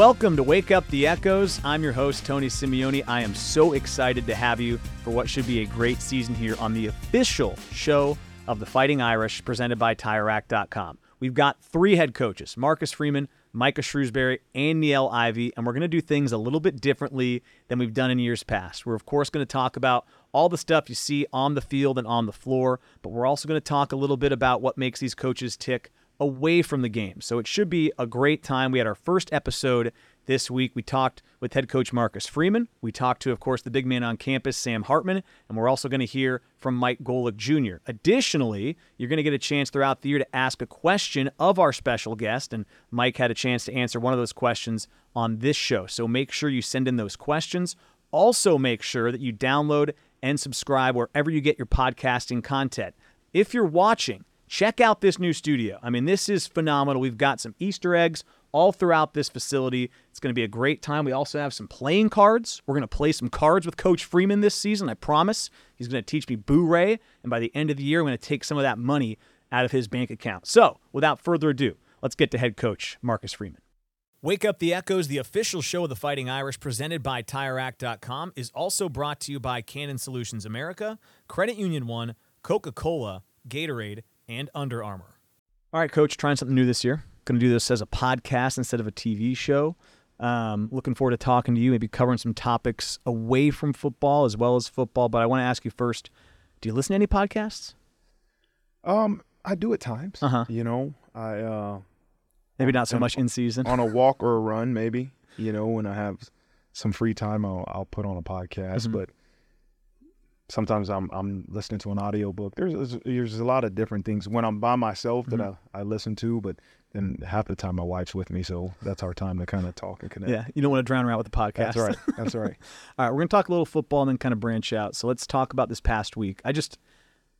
Welcome to Wake Up the Echoes. I'm your host, Tony Simeone. I am so excited to have you for what should be a great season here on the official show of the Fighting Irish presented by TireRack.com. We've got three head coaches Marcus Freeman, Micah Shrewsberry, and Niele Ivey, and we're going to do things a little bit differently than we've done in years past. We're, of course, going to talk about all the stuff you see on the field and on the floor, but we're also going to talk a little bit about what makes these coaches tick away from the game. So it should be a great time. We had our first episode this week. We talked with head coach Marcus Freeman. We talked to, of course, the big man on campus, Sam Hartman, and we're also going to hear from Mike Golic Jr. Additionally, you're going to get a chance throughout the year to ask a question of our special guest, and Mike had a chance to answer one of those questions on this show. So make sure you send in those questions. Also, make sure that you download and subscribe wherever you get your podcasting content. If you're watching, check out this new studio. I mean, this is phenomenal. We've got some Easter eggs all throughout this facility. It's going to be a great time. We also have some playing cards. We're going to play some cards with Coach Freeman this season. I promise. He's going to teach me Boo Ray, and by the end of the year, I'm going to take some of that money out of his bank account. So, without further ado, let's get to head coach Marcus Freeman. Wake Up the Echoes, the official show of the Fighting Irish, presented by TireRack.com, is also brought to you by Canon Solutions America, Credit Union One, Coca Cola, Gatorade, and Under Armour. All right, Coach, trying something new this year. Going to do this as a podcast instead of a TV show. Um, looking forward to talking to you, maybe covering some topics away from football as well as football. But I want to ask you first: Do you listen to any podcasts? Um, I do at times. Uh-huh. You know, I uh, Maybe not so much in season. on a walk or a run, maybe. You know, when I have some free time, I'll, I'll put on a podcast. Mhm. But sometimes I'm I'm listening to an audiobook. There's there's- there's a lot of different things when I'm by myself that Mhm. I, I listen to. But then half the time my wife's with me, so that's our time to kind of talk and connect. Yeah, you don't want to drown her out with the podcast. That's right. That's right. All right, we're going to talk a little football and then kind of branch out. So let's talk about this past week. I just,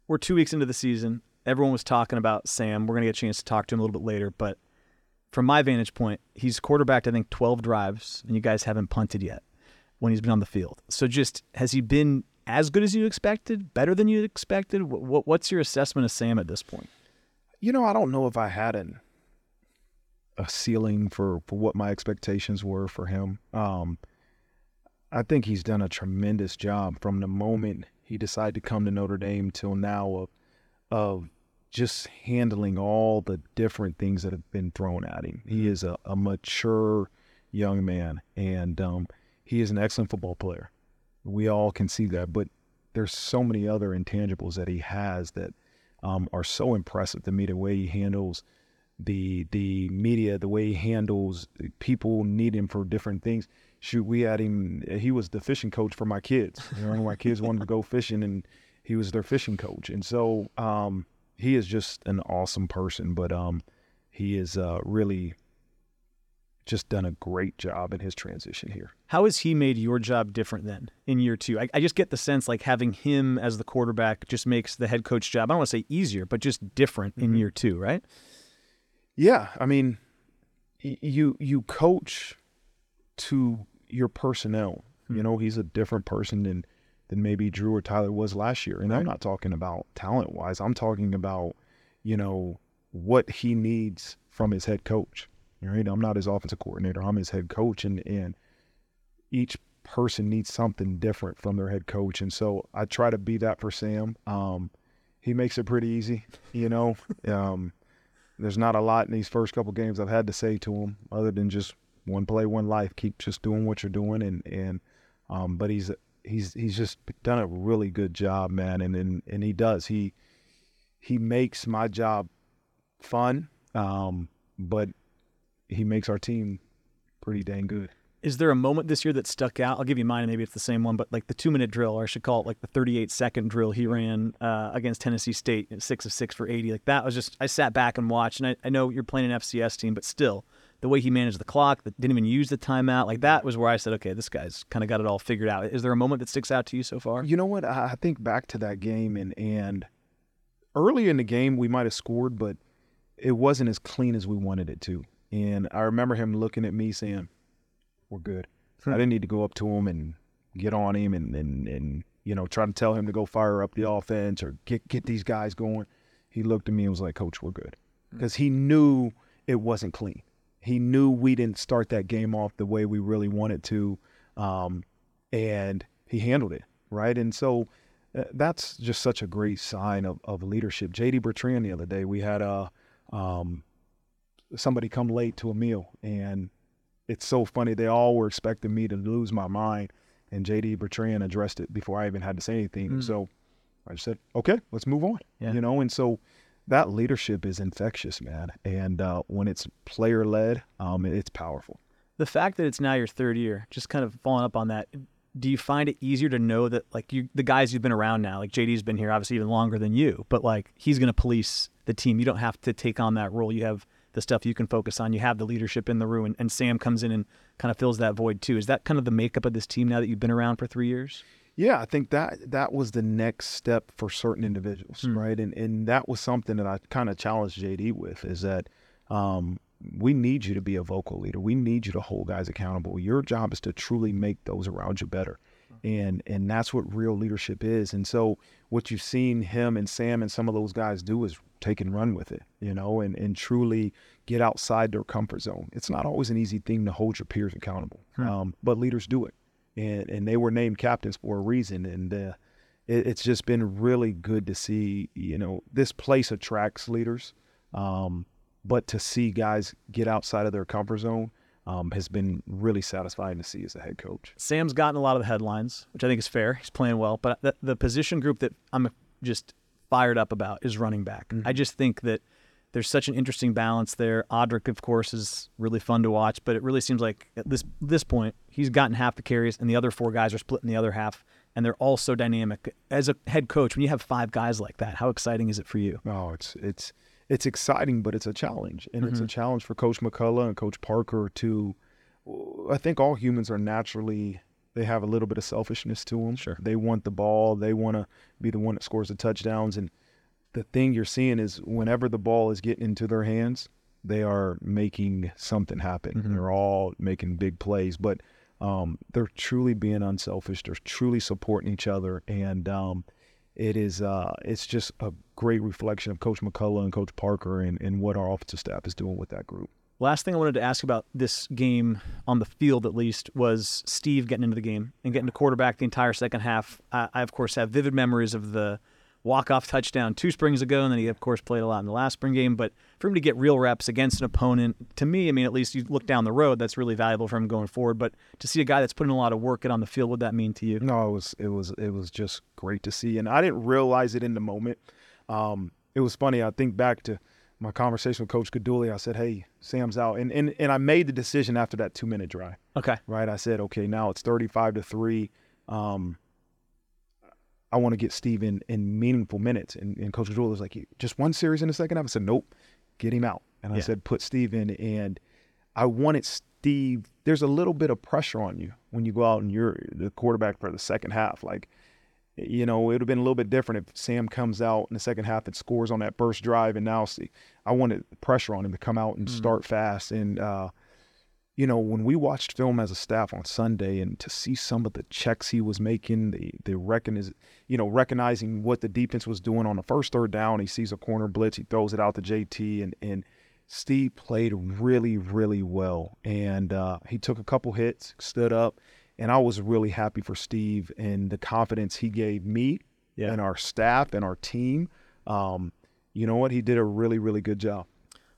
we're two weeks into the season. Everyone was talking about Sam. We're going to get a chance to talk to him a little bit later. But from my vantage point, he's quarterbacked, I think, 12 drives, and you guys haven't punted yet when he's been on the field. So just, has he been as good as you expected? Better than you expected? What, what's your assessment of Sam at this point? You know, I don't know if I had an a ceiling for for what my expectations were for him. Um, I think he's done a tremendous job from the moment he decided to come to Notre Dame till now of of just handling all the different things that have been thrown at him. He is a, a mature young man, and um, he is an excellent football player. We all can see that, but there's so many other intangibles that he has that um, are so impressive to me. The way he handles the the media, the way he handles people need him for different things. Shoot, we had him. He was the fishing coach for my kids. You know, my kids wanted to go fishing, and he was their fishing coach. And so um, he is just an awesome person. But um, he is uh, really just done a great job in his transition here. How has he made your job different then in year two? I, I just get the sense like having him as the quarterback just makes the head coach job, I don't want to say easier, but just different in Mhm. year two, right? Yeah, I mean, you you coach to your personnel. Hmm. You know, he's a different person than than maybe Drew or Tyler was last year. And I'm not talking about talent wise. I'm talking about, you know, what he needs from his head coach. Right? I'm not his offensive coordinator. I'm his head coach, and and each person needs something different from their head coach. And so I try to be that for Sam. Um, he makes it pretty easy. You know. um, there's not a lot in these first couple games I've had to say to him other than just one play, one life. Keep just doing what you're doing, and and um, but he's he's he's just done a really good job, man, and and and he does he he makes my job fun, um, but he makes our team pretty dang good. Is there a moment this year that stuck out? I'll give you mine, maybe it's the same one, but like the two minute drill, or I should call it like the 38 second drill he ran uh, against Tennessee State, six of six for 80. Like that was just, I sat back and watched, and I, I know you're playing an FCS team, but still, the way he managed the clock, that didn't even use the timeout, like that was where I said, okay, this guy's kind of got it all figured out. Is there a moment that sticks out to you so far? You know what? I I think back to that game and and early in the game we might have scored, but it wasn't as clean as we wanted it to. And I remember him looking at me saying, "We're good." I didn't need to go up to him and get on him and and and you know try to tell him to go fire up the offense or get get these guys going. He looked at me and was like, "Coach, we're good," because he knew it wasn't clean. he knew we didn't start that game off the way we really wanted to, um, and he handled it right. And so uh, that's just such a great sign of, of leadership. JD Bertrand the other day, we had a um, somebody come late to a meal, and it's so funny. They all were expecting me to lose my mind, and JD Bertrand addressed it before I even had to say anything. Mm. So I just said, "Okay, let's move on." Yeah. You know, and so that leadership is infectious, man. And uh, when it's player led, um, it's powerful. The fact that it's now your third year, just kind of following up on that, do you find it easier to know that like you the guys you've been around now, like JD's been here obviously even longer than you, but like he's going to police the team. You don't have to take on that role. You have the stuff you can focus on. You have the leadership in the room, and, and Sam comes in and kind of fills that void too. Is that kind of the makeup of this team now that you've been around for three years? Yeah, I think that that was the next step for certain individuals, Hmm. right? And and that was something that I kind of challenged JD with is that um, we need you to be a vocal leader. We need you to hold guys accountable. Your job is to truly make those around you better. And and that's what real leadership is. And so what you've seen him and Sam and some of those guys do is take and run with it, you know, and, and truly get outside their comfort zone. It's not always an easy thing to hold your peers accountable, um, but leaders do it and and they were named captains for a reason. And uh, it, it's just been really good to see. You know, this place attracts leaders, um, but to see guys get outside of their comfort zone um, has been really satisfying to see as a head coach. Sam's gotten a lot of the headlines, which I think is fair. He's playing well, but the, the position group that I'm just fired up about is running back. I just think that there's such an interesting balance there. Audric, of course, is really fun to watch, but it really seems like at this this point he's gotten half the carries, and the other four guys are splitting the other half, and they're all so dynamic. As a head coach, when you have five guys like that, how exciting is it for you? Oh, it's it's it's exciting, but it's a challenge, and it's a challenge for Coach McCullough and Coach Parker to. I think all humans are naturally they have a little bit of selfishness to them. Sure. they want the ball, they want to be the one that scores the touchdowns, and the thing you're seeing is whenever the ball is getting into their hands, they are making something happen. They're all making big plays, but um, they're truly being unselfish. They're truly supporting each other, and um, it is uh, it's just a great reflection of Coach McCullough and Coach Parker and, and what our offensive staff is doing with that group. Last thing I wanted to ask about this game on the field, at least, was Steve getting into the game and getting to quarterback the entire second half. I, I of course, have vivid memories of the walk-off touchdown two springs ago, and then he, of course, played a lot in the last spring game. But for him to get real reps against an opponent, to me, I mean, at least you look down the road, that's really valuable for him going forward. But to see a guy that's putting a lot of work in on the field, what that mean to you? No, it was it was it was just great to see, and I didn't realize it in the moment. Um, it was funny. I think back to my conversation with Coach Guidugli. I said, "Hey, Sam's out," and and and I made the decision after that two minute drive. Okay. right? I said, okay, now it's 35 to 3. Um, I want to get Steve in, in meaningful minutes. And, and Coach Jewell was like, just one series in the second half? I said, nope, get him out. And I Yeah. said, put Steve in. And I wanted Steve, there's a little bit of pressure on you when you go out and you're the quarterback for the second half. Like, you know, it would have been a little bit different if Sam comes out in the second half and scores on that first drive. And now, see, I wanted pressure on him to come out and start fast. And, uh, you know, when we watched film as a staff on Sunday and to see some of the checks he was making, the the recognize, you know, recognizing what the defense was doing on the first third down, he sees a corner blitz, he throws it out to JT, and and Steve played really really well, and uh, he took a couple hits, stood up, and I was really happy for Steve and the confidence he gave me Yeah. and our staff and our team. Um, you know what? He did a really really good job.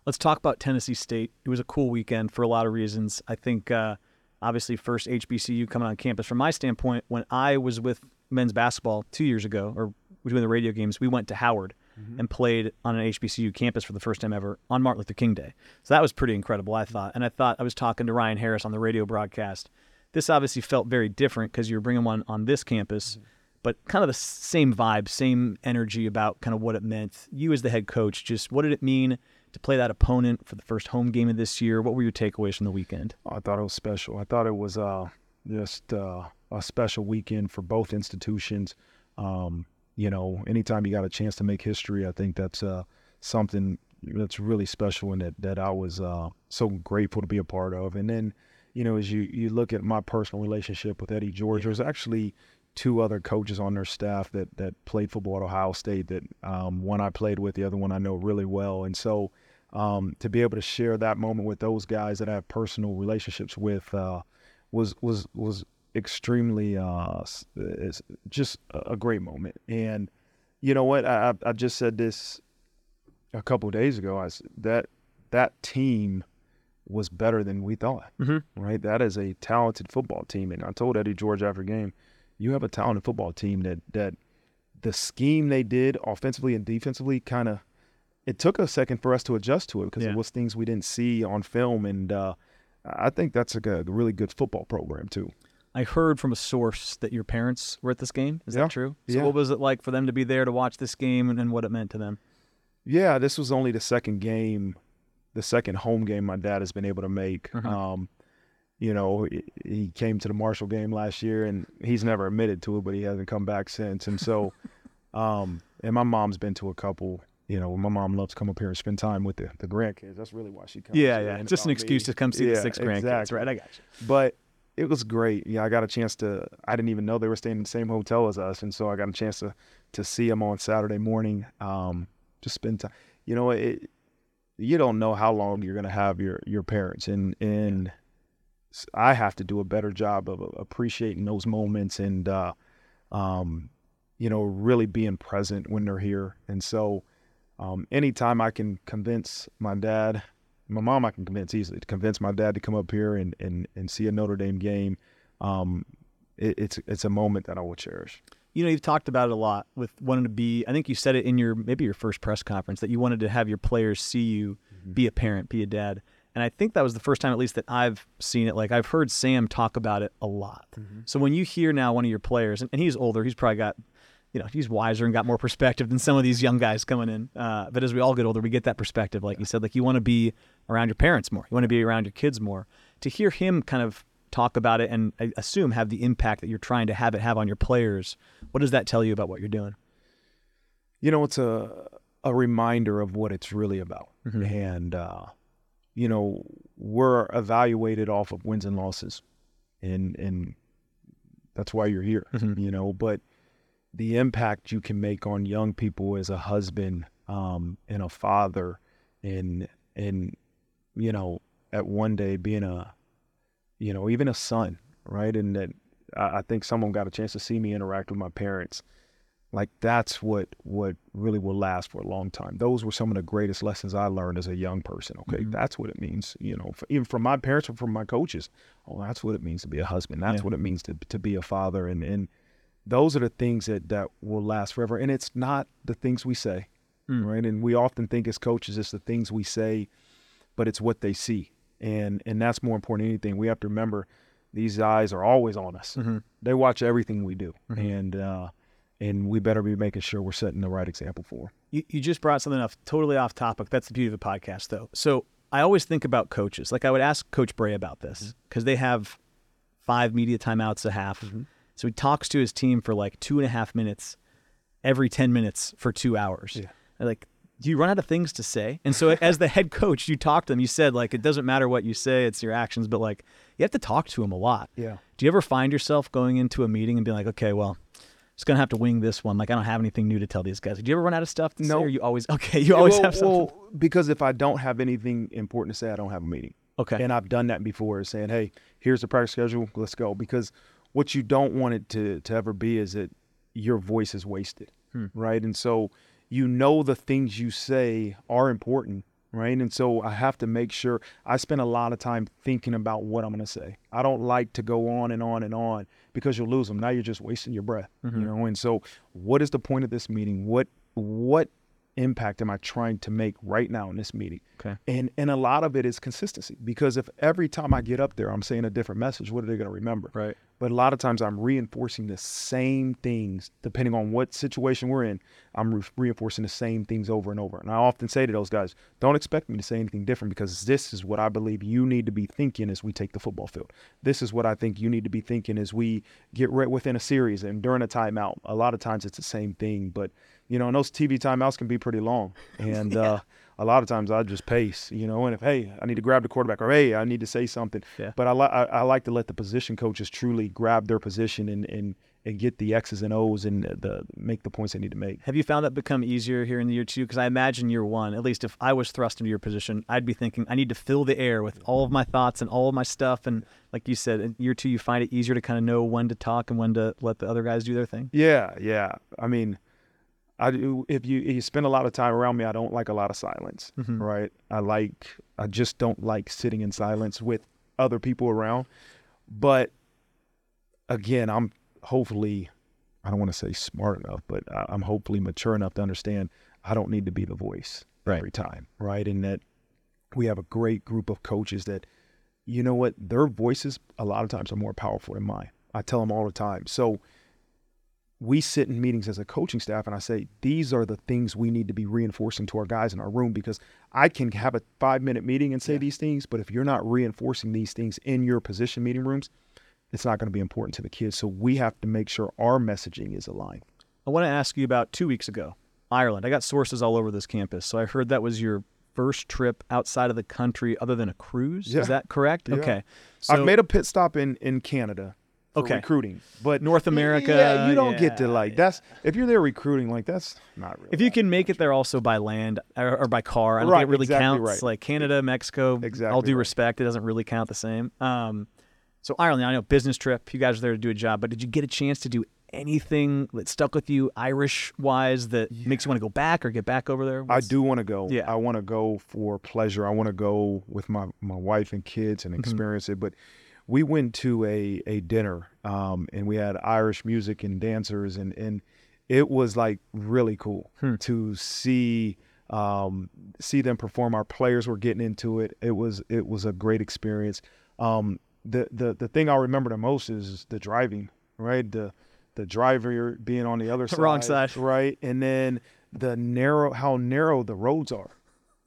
Let's talk about Tennessee State. It was a cool weekend for a lot of reasons. I think, uh, obviously, first HBCU coming on campus. From my standpoint, when I was with men's basketball two years ago, or doing the radio games, we went to Howard and played on an HBCU campus for the first time ever on Martin Luther King Day. So that was pretty incredible, I thought. And I thought I was talking to Ryan Harris on the radio broadcast. This obviously felt very different because you were bringing one on this campus but kind of the same vibe, same energy about kind of what it meant. You as the head coach, just what did it mean to play that opponent for the first home game of this year? What were your takeaways from the weekend? I thought it was special. I thought it was uh, just uh, a special weekend for both institutions. Um, you know, anytime you got a chance to make history, I think that's uh, something that's really special and that, that I was uh, so grateful to be a part of. And then, you know, as you, you look at my personal relationship with Eddie George, there's actually two other coaches on their staff that, that played football at Ohio State that um, one I played with, the other one I know really well. And so um, to be able to share that moment with those guys that I have personal relationships with uh, was was was extremely uh, just a great moment. And you know what? I I just said this a couple days ago. I that that team was better than we thought. Mm-hmm. Right? That is a talented football team. And I told Eddie George after game, you have a talented football team that that the scheme they did offensively and defensively kind of it took a second for us to adjust to it because Yeah. it was things we didn't see on film and uh, I think that's a good, really good football program too. I heard from a source that your parents were at this game. Is Yeah. that true? So Yeah. what was it like for them to be there to watch this game and, and what it meant to them? Yeah, this was only the second game, the second home game my dad has been able to make. Mhm. Um, you know, he- came to the Marshall game last year, and he's never admitted to it, but he hasn't come back since. And so, um, and my mom's been to a couple. You know, my mom loves to come up here and spend time with the, the grandkids. That's really why she comes. Yeah, yeah. learn Just an excuse me. to come see the Yeah, six grandkids, exactly. right? I got you. But it was great. Yeah, I got a chance to. I didn't even know they were staying in the same hotel as us, and so I got a chance to to see them on Saturday morning. Um, just spend time. You know, it. You don't know how long you're gonna have your your parents, and and I have to do a better job of appreciating those moments and, uh, um, you know, really being present when they're here. And so, um, anytime I can convince my dad my mom I can convince easily to convince my dad to come up here and and, and see a Notre Dame game. Um, it, it's it's a moment that I will cherish. You know, you've talked about it a lot with wanting to be. I think you said it in your maybe your first press conference that you wanted to have your players see you be a parent, be a dad. And I think that was the first time, at least, that I've seen it. Like I've heard Sam talk about it a lot. So when you hear now one of your players, and, and he's older, he's probably got, you know, he's wiser and got more perspective than some of these young guys coming in. Uh, but as we all get older, we get that perspective. Like you said, like you want to be around your parents more, you want to be around your kids more. To hear him kind of talk about it and I assume have the impact that you're trying to have it have on your players, what does that tell you about what you're doing? You know, it's a a reminder of what it's really about, and uh, you know, we're evaluated off of wins and losses, and and that's why you're here. Mhm. You know, but the impact you can make on young people as a husband um, and a father, and and you know, at one day being a, you know, even a son, right? And that I, think someone got a chance to see me interact with my parents. Like that's what what really will last for a long time. Those were some of the greatest lessons I learned as a young person. Okay, Mhm. that's what it means. You know, for, even from my parents or from my coaches. Oh, that's what it means to be a husband. That's Yeah. what it means to to be a father. And and those are the things that that will last forever. And it's not the things we say, Mm. right? And we often think as coaches, it's the things we say, but it's what they see. And and that's more important than anything. We have to remember these eyes are always on us. Mm-hmm. They watch everything we do, Mhm. and uh, and we better be making sure we're setting the right example for. You, you just brought something off totally off topic. That's the beauty of a podcast, though. So I always think about coaches. Like I would ask Coach Bray about this because they have five media timeouts a half. So he talks to his team for like two and a half minutes every 10 minutes for two hours. Yeah. Like, do you run out of things to say? And so as the head coach, you talk to them. You said, like, it doesn't matter what you say, it's your actions, but like, you have to talk to them a lot. Yeah. Do you ever find yourself going into a meeting and being like, okay, well, just gonna have to wing this one. Like I don't have anything new to tell these guys. Do you ever run out of stuff to say? No. Or you always okay. You always well, have something. well, because if I don't have anything important to say, I don't have a meeting. okay. And I've done that before, saying, "Hey, here's the practice schedule. Let's go." Because what you don't want it to to ever be is that your voice is wasted, Hmm. right? And so you know the things you say are important, right? And so I have to make sure I spend a lot of time thinking about what I'm going to say. I don't like to go on and on and on because you'll lose them. Now you're just wasting your breath, Mhm. you know. And so, what is the point of this meeting? What what impact am I trying to make right now in this meeting? Okay. And and a lot of it is consistency because if every time I get up there I'm saying a different message, what are they going to remember? Right. But a lot of times I'm reinforcing the same things depending on what situation we're in. I'm re- reinforcing the same things over and over. And I often say to those guys, don't expect me to say anything different because this is what I believe you need to be thinking as we take the football field. This is what I think you need to be thinking as we get right within a series and during a timeout. A lot of times it's the same thing, but you know, and those TV timeouts can be pretty long. And uh, a lot of times I just pace, you know, and if, hey, I need to grab the quarterback or, hey, I need to say something. Yeah. But I, li- I, I like to let the position coaches truly grab their position and, and, and get the X's and O's and the, the make the points they need to make. Have you found that become easier here in the year two? Because I imagine year one, at least if I was thrust into your position, I'd be thinking I need to fill the air with all of my thoughts and all of my stuff. And like you said, in year two, you find it easier to kind of know when to talk and when to let the other guys do their thing. Yeah, yeah. I mean, I do. If you if you spend a lot of time around me, I don't like a lot of silence. Mhm. Right. I like. I just don't like sitting in silence with other people around. But again, I'm hopefully. I don't want to say smart enough, but I'm hopefully mature enough to understand I don't need to be the voice Right. every time, right? And that we have a great group of coaches that, you know what, their voices a lot of times are more powerful than mine. I tell them all the time. So we sit in meetings as a coaching staff and I say, these are the things we need to be reinforcing to our guys in our room because I can have a five minute meeting and say these things, but if you're not reinforcing these things in your position meeting rooms, it's not going to be important to the kids. So we have to make sure our messaging is aligned. I want to ask you about two weeks ago, Ireland. I got sources all over this campus, so I heard that was your first trip outside of the country other than a cruise. Yeah. Is that correct? Yeah. Okay. So I've made a pit stop in in Canada Okay. recruiting, but North America. yeah, you don't get to like yeah. that's if you're there recruiting, like that's not really. If you can make it there also by land or, or by car, I don't Right, think it really exactly counts. right. Like Canada, Mexico, exactly. all due right. respect, it doesn't really count the same. Um, so Ireland, I know business trip. You guys are there to do a job, but did you get a chance to do anything that stuck with you, Irish wise, that makes you want to go back or get back over there? I do want to go. Yeah. I want to go for pleasure. I want to go with my, my wife and kids Mm-hmm. and experience it. But we went to a, a dinner um, and we had Irish music and dancers and, and it was like really cool Hmm. to see um, see them perform. Our players were getting into it. It was it was a great experience. Um, the the the thing I remember the most is the driving, right? The the driver being on the other side, Wrong side. right? And then the narrow how narrow the roads are.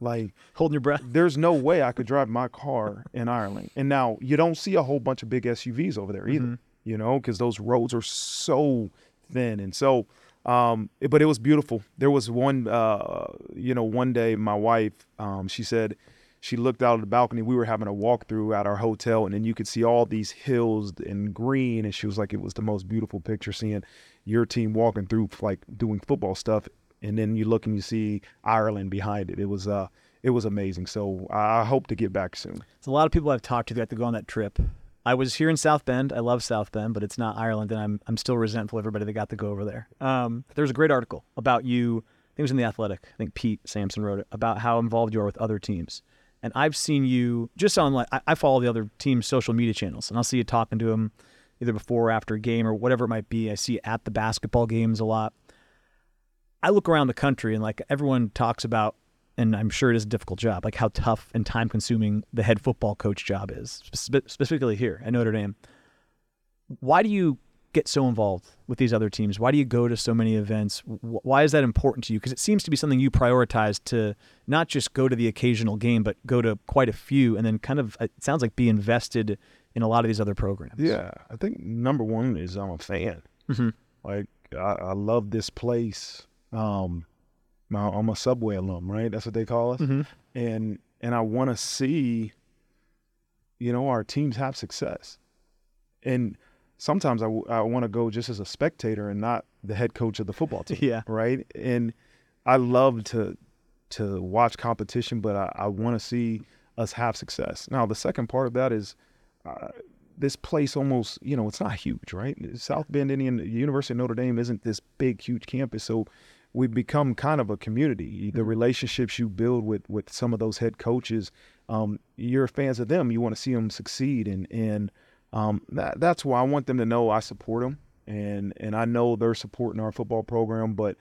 Like holding your breath. there's no way I could drive my car in Ireland. And now you don't see a whole bunch of big SUVs over there either, Mhm. you know, because those roads are so thin. And so, um, it- but it was beautiful. There was one, uh, you know, one day my wife, um, she said she looked out of the balcony. We were having a walkthrough at our hotel, and then you could see all these hills and green. And she was like, it was the most beautiful picture seeing your team walking through, like doing football stuff. And then you look and you see Ireland behind it. It was, uh, it was amazing. So I hope to get back soon. So a lot of people I've talked to that have to go on that trip. I was here in South Bend. I love South Bend, but it's not Ireland, and I'm I'm still resentful of everybody that got to go over there. Um, there's a great article about you. I think it was in the Athletic. I think Pete Sampson wrote it about how involved you are with other teams. And I've seen you just on like I, I follow the other teams' social media channels, and I'll see you talking to them either before or after a game or whatever it might be. I see you at the basketball games a lot. I look around the country and like everyone talks about, and I'm sure it is a difficult job, like how tough and time consuming the head football coach job is, spe- specifically here at Notre Dame. Why do you get so involved with these other teams? Why do you go to so many events? Wh- Why is that important to you? Because it seems to be something you prioritize to not just go to the occasional game, but go to quite a few and then kind of, it sounds like be invested in a lot of these other programs. Yeah, I think number one is I'm a fan. Mhm. Like I, I love this place. Um, my, I'm a Subway alum, right? That's what they call us. Mhm. And and I want to see, you know, our teams have success. And sometimes I, w- I want to go just as a spectator and not the head coach of the football team. Yeah. Right. And I love to to watch competition, but I, I want to see us have success. Now, the second part of that is uh, this place almost, you know, it's not huge, right? South Bend, Indian University of Notre Dame isn't this big, huge campus. So we've become kind of a community. The relationships you build with with some of those head coaches, um, you're fans of them. You want to see them succeed, and and um, that, that's why I want them to know I support them, and and I know they're supporting our football program, but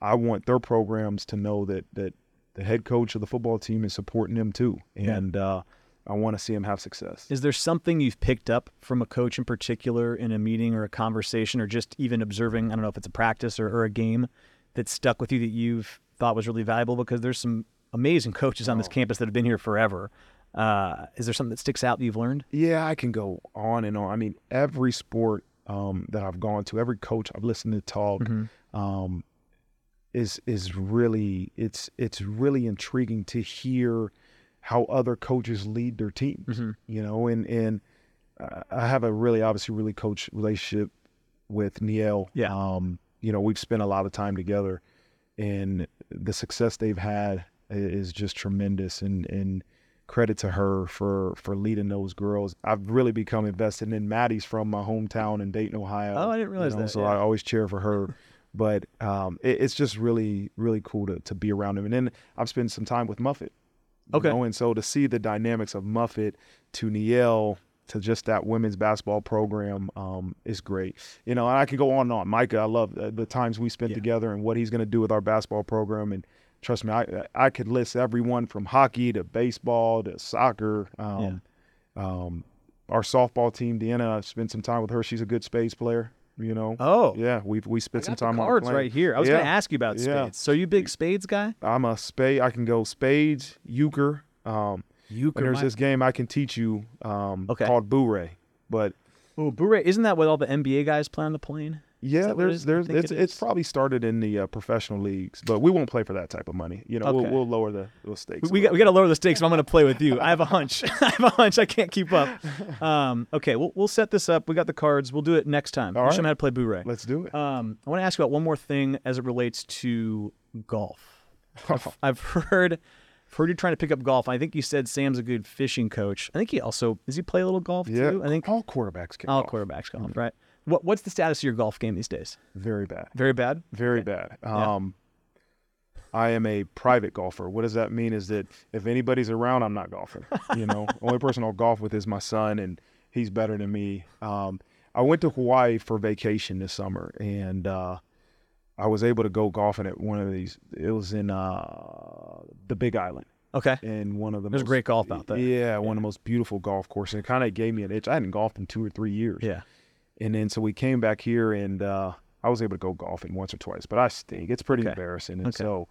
I want their programs to know that that the head coach of the football team is supporting them too, Yeah. and uh, I want to see them have success. Is there something you've picked up from a coach in particular in a meeting or a conversation or just even observing? I don't know if it's a practice or, or a game that stuck with you that you've thought was really valuable because there's some amazing coaches on this Oh. campus that have been here forever. Uh, is there something that sticks out that you've learned? Yeah, I can go on and on. I mean, every sport um, that I've gone to, every coach I've listened to talk, um, is is really it's it's really intriguing to hear how other coaches lead their teams. Mhm. You know, and and uh, I have a really obviously really coach relationship with Niele. Yeah. Um, you know, we've spent a lot of time together, and the success they've had is just tremendous. And and credit to her for for leading those girls. I've really become invested in Maddie's from my hometown in Dayton, Ohio. Oh, I didn't you realize know, that, So yeah. I always cheer for her. But um, it, it's just really, really cool to, to be around him. And then I've spent some time with Muffet. you Okay. know, and so to see the dynamics of Muffet to Niele to just that women's basketball program um, is great. You know, and I can go on and on. Micah, I love the, the times we spent Yeah. together and what he's going to do with our basketball program. And trust me, I I could list everyone from hockey to baseball to soccer. Um, um, our softball team, Deanna, I've spent some time with her. She's a good spades player. You know. Oh, Yeah, we've we I spent some got the time on cards right here. I was going to ask you about Yeah. spades. So you big spades guy? I'm a spade. I can go spades, euchre. Um, You and there's this game I can teach you um, Okay. called Boo-Ray. But Oh, Bure, isn't that what all the NBA guys play on the plane? yeah, what it there's there's it's it it's probably started in the uh, professional leagues, but we won't play for that type of money. You know, we'll, we'll lower the, the stakes. We a got, we got to lower the stakes I'm going to play with you. I have a hunch. I have a hunch. I can't keep up. Um, okay, we'll, we'll set this up. We got the cards. We'll do it next time. All We'll show right. them how to play Bure. Let's do it. Um, I want to ask you about one more thing as it relates to golf. I've heard, I've heard you trying to pick up golf. I think you said Sam's a good fishing coach. I think he also does he play a little golf yeah, too? I think all quarterbacks can. all golf. quarterbacks golf, right? What what's the status of your golf game these days? Very bad. Very bad. Very bad. Yeah. Um, I am a private golfer. What does that mean? Is that if anybody's around, I'm not golfing. You know, only person I'll golf with is my son, and he's better than me. Um, I went to Hawaii for vacation this summer, and uh, I was able to go golfing at one of these. It was in uh, the Big Island, Okay. in one of the. There's most, great golf out there. Yeah, one of the most beautiful golf courses. It kind of gave me an itch. I hadn't golfed in two or three years. Yeah. And then so we came back here and uh, I was able to go golfing once or twice, but I stink. It's pretty Okay. embarrassing. And Okay. so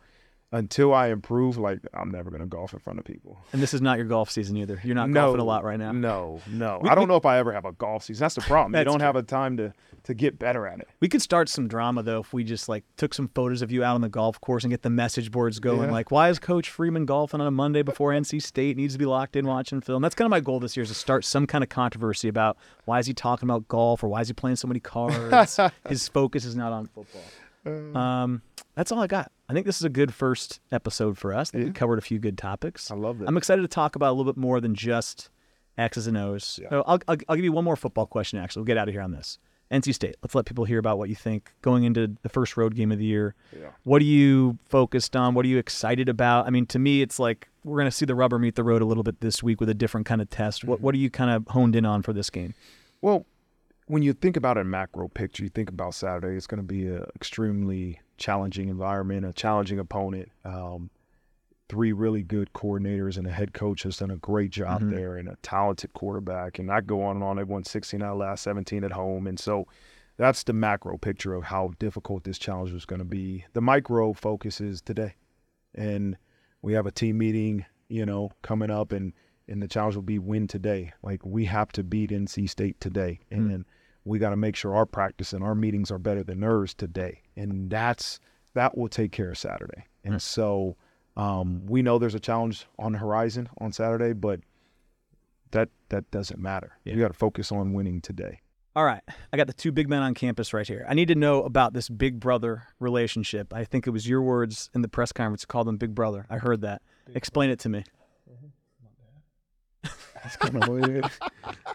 until I improve, like I'm never gonna golf in front of people. And this is not your golf season either. You're not no, golfing a lot right now. No, no. We- I don't we- know if I ever have a golf season. That's the problem. you don't have a time to to get better at it. We could start some drama though if we just like took some photos of you out on the golf course and get the message boards going. Yeah. Like, why is Coach Freeman golfing on a Monday before NC State needs to be locked in watching film? That's kind of my goal this year is to start some kind of controversy about why is he talking about golf or why is he playing so many cards? His focus is not on football. Um, that's all I got. I think this is a good first episode for us. I think we covered a few good topics. I love that. I'm excited to talk about a little bit more than just X's and O's. Yeah. So I'll, I'll, I'll give you one more football question, actually. We'll get out of here on this. NC State. Let's let people hear about what you think going into the first road game of the year. Yeah. What are you focused on? What are you excited about? I mean, to me, it's like we're going to see the rubber meet the road a little bit this week with a different kind of test. Mm-hmm. What, what are you kind of honed in on for this game? Well, when you think about a macro picture, you think about Saturday. It's going to be an extremely challenging environment, a challenging opponent. Um, three really good coordinators and a head coach has done a great job Mhm. there, and a talented quarterback. And I go on and on. They've won 16 out of last 17 at home, and so that's the macro picture of how difficult this challenge is going to be. The micro focus is today, and we have a team meeting, you know, coming up, and and the challenge will be win today. Like we have to beat NC State today, and then we got to make sure our practice and our meetings are better than theirs today, and that's that will take care of Saturday. And so um, we know there's a challenge on the horizon on Saturday, but that that doesn't matter. Yeah. You got to focus on winning today. All right. I got the two big men on campus right here. I need to know about this big brother relationship. I think it was your words in the press conference. You called them big brother. I heard that. Explain it to me. That's kind of weird.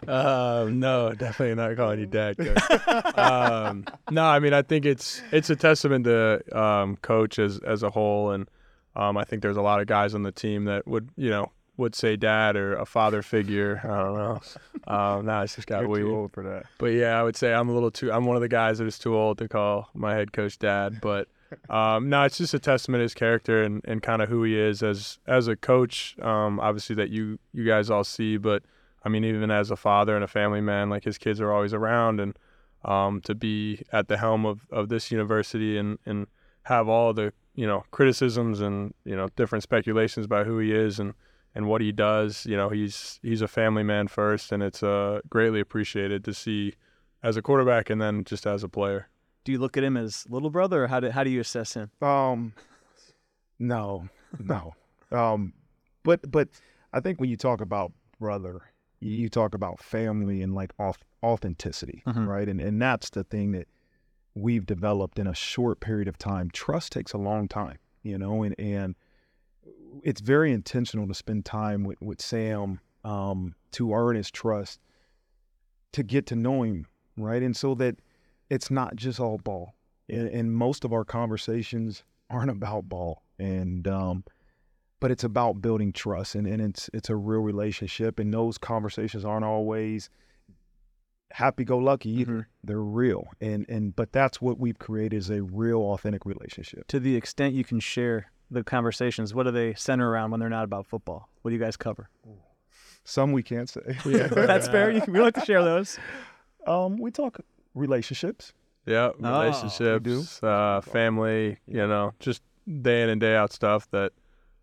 Um, no, definitely not calling you dad, coach. um, no, I mean I think it's it's a testament to um, coach as as a whole, and um, I think there's a lot of guys on the team that would you know would say dad or a father figure. I don't know. Um, nah, it's just got You're too old for that. But yeah, I would say I'm a little too. I'm one of the guys that is too old to call my head coach dad. But um, no, it's just a testament to his character and, and kind of who he is as as a coach. Um, obviously that you you guys all see, but I mean even as a father and a family man, like his kids are always around, and um, to be at the helm of, of this university and and have all the you know criticisms and you know different speculations about who he is and and what he does. You know, he's he's a family man first, and it's uh, greatly appreciated to see as a quarterback and then just as a player. Do you look at him as little brother or how do, how do you assess him? Um, no, no. um, but but I think when you talk about brother, you, talk about family and like auth- authenticity, Mhm. right? And and that's the thing that we've developed in a short period of time. Trust takes a long time, you know, and and it's very intentional to spend time with with Sam um, to earn his trust, to get to know him, right, and so that it's not just all ball. And, and most of our conversations aren't about ball, and um, but it's about building trust, and, and it's it's a real relationship, and those conversations aren't always happy-go-lucky either. Mm-hmm. They're real, and and but that's what we've created is a real, authentic relationship. To the extent you can share the conversations, what do they center around when they're not about football? What do you guys cover? Some we can't say. That's fair. You, we like to share those. Um, we talk relationships. Yeah, Oh, relationships, uh, family, you know, just day in and day out stuff that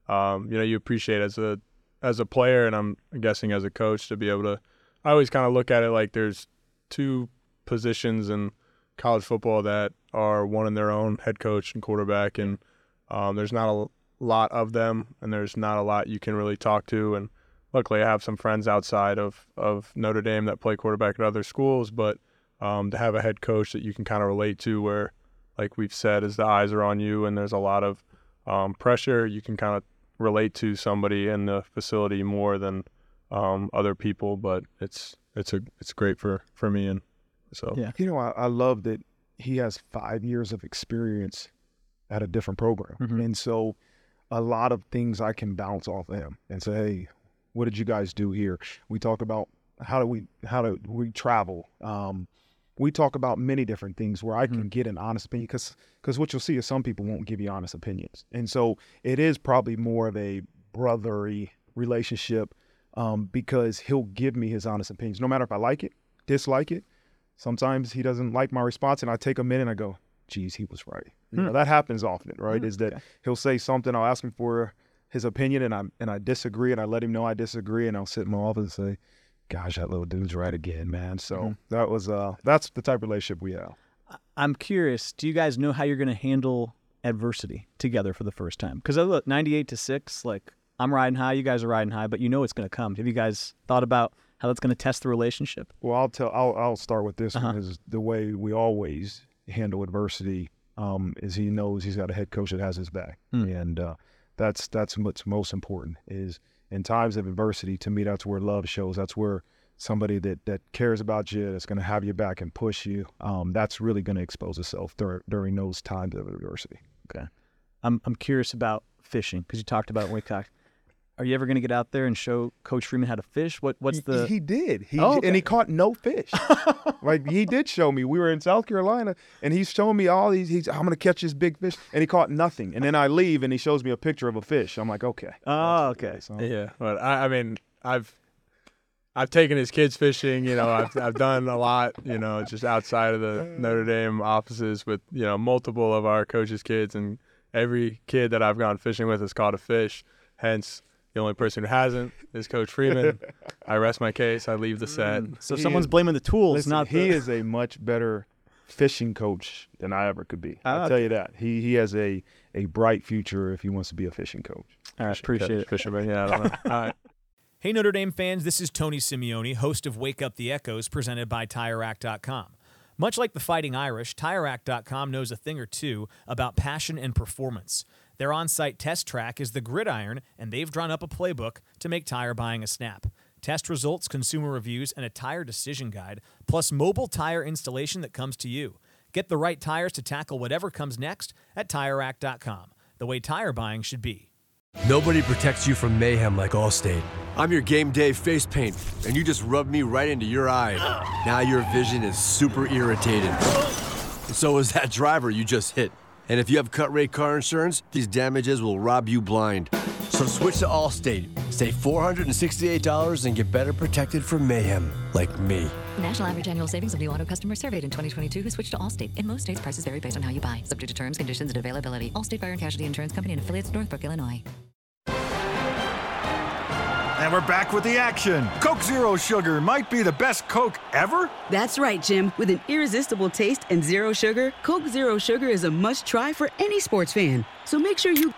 um, you know you appreciate as a as a player, and I'm guessing as a coach to be able to. I always kind of look at it like there's two positions in college football that are one in their own, head coach and quarterback, and um, there's not a lot of them, and there's not a lot you can really talk to. And luckily, I have some friends outside of of Notre Dame that play quarterback at other schools, but um, to have a head coach that you can kind of relate to where like we've said is the eyes are on you and there's a lot of um, pressure you can kind of relate to somebody in the facility more than um, other people but it's it's a it's great for for me and so Yeah. You know, I, I love that he has five years of experience at a different program, Mhm. and so a lot of things I can bounce off of him and say, "Hey, what did you guys do here?" We talk about how do we how do we travel. Um, we talk about many different things where I mm-hmm. can get an honest opinion because because what you'll see is some people won't give you honest opinions, and so it is probably more of a brotherly relationship um, because he'll give me his honest opinions, no matter if I like it, dislike it. Sometimes he doesn't like my response, and I take a minute and I go, "Geez, he was right." You hmm. know, that happens often, right? Hmm. Is that he'll say something, I'll ask him for his opinion, and I and I disagree, and I let him know I disagree, and I'll sit in my office and say, "Gosh, that little dude's right again, man." So that was uh, that's the type of relationship we have. I'm curious. Do you guys know how you're going to handle adversity together for the first time? Because look, 98 to six. Like I'm riding high, you guys are riding high, but you know it's going to come. Have you guys thought about how that's going to test the relationship? Well, I'll tell. I'll I'll start with this Uh-huh. one. Is the way we always handle adversity. Um, is he knows he's got a head coach that has his back, Hmm. and uh, that's that's what's most important. Is in times of adversity, to me, that's where love shows. That's where somebody that that cares about you, that's going to have your back and push you. Um, that's really going to expose itself dur- during those times of adversity. Okay. I'm I'm curious about fishing because you talked about Waycock. Are you ever going to get out there and show Coach Freeman how to fish? What what's He- the he did. He Oh, okay. and he caught no fish. Like he did show me. We were in south carolina and he's showing me all these he's i'm gonna catch this big fish and he caught nothing. And then i leave and he shows me a picture of a fish. I'm like okay Oh, okay. so yeah but I, I mean I've I've taken his kids fishing you know I've I've done a lot you know just outside of the Notre Dame offices with you know multiple of our coaches kids and every kid that I've gone fishing with has caught a fish. Hence the only person who hasn't is Coach Freeman. I rest my case. I leave the set. So He someone's is- blaming the tools, Listen, not he the, is a much better fishing coach than i ever could be Ah, i'll tell you that he he has a a bright future if he wants to be a fishing coach All right, appreciate it. Fisherman. Yeah, I don't know. All right. Hey, Notre Dame fans, this is Tony Simeone, host of Wake Up the Echoes, presented by TireRack.com. Much like the Fighting Irish, TireRack.com knows a thing or two about passion and performance. Their on site test track is the gridiron, and they've drawn up a playbook to make tire buying a snap. Test results, consumer reviews, and a tire decision guide, plus mobile tire installation that comes to you. Get the right tires to tackle whatever comes next at TireRack.com, the way tire buying should be. Nobody protects you from mayhem like Allstate. I'm your game day face paint, and you just rubbed me right into your eye. Now your vision is super irritated. So is that driver you just hit. And if you have cut rate car insurance, these damages will rob you blind. So switch to Allstate. Save $468 and get better protected from mayhem like me. National average annual savings of new auto customers surveyed in 2022 who switched to Allstate. In most states, prices vary based on how you buy, subject to terms, conditions, and availability. Allstate Fire and Casualty Insurance Company and affiliates, Northbrook, Illinois. And we're back with the action. Coke Zero Sugar might be the best Coke ever. That's right, Jim. With an irresistible taste and zero sugar, Coke Zero Sugar is a must try for any sports fan. So make sure you.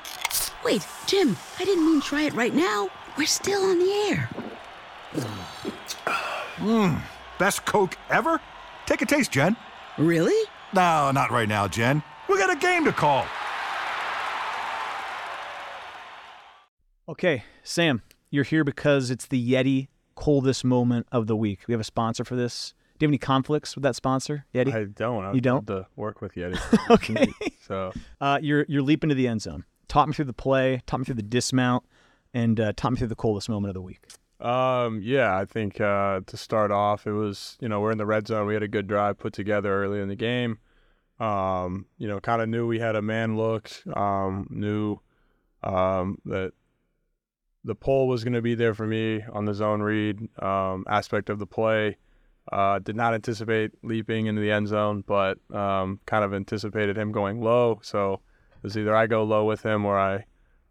Wait, Jim, I didn't mean try it right now. We're still on the air. Mmm, best Coke ever? Take a taste, Jen. Really? No, not right now, Jen. We got a game to call. Okay, Sam, you're here because it's the Yeti coldest moment of the week. We have a sponsor for this. Do you have any conflicts with that sponsor, Yeti? I don't. I You don't? to work with Yeti. Okay. So Uh, you're you're leaping to the end zone. Talk me through the play. Talk me through the dismount, and uh, talk me through the coldest moment of the week. Um, yeah, I think uh, to start off, it was you know we're in the red zone. We had a good drive put together early in the game. Um, you know, kind of knew we had a man look. Um, knew um, that the pull was going to be there for me on the zone read um, aspect of the play. Uh, did not anticipate leaping into the end zone, but um, kind of anticipated him going low. So it was either I go low with him or I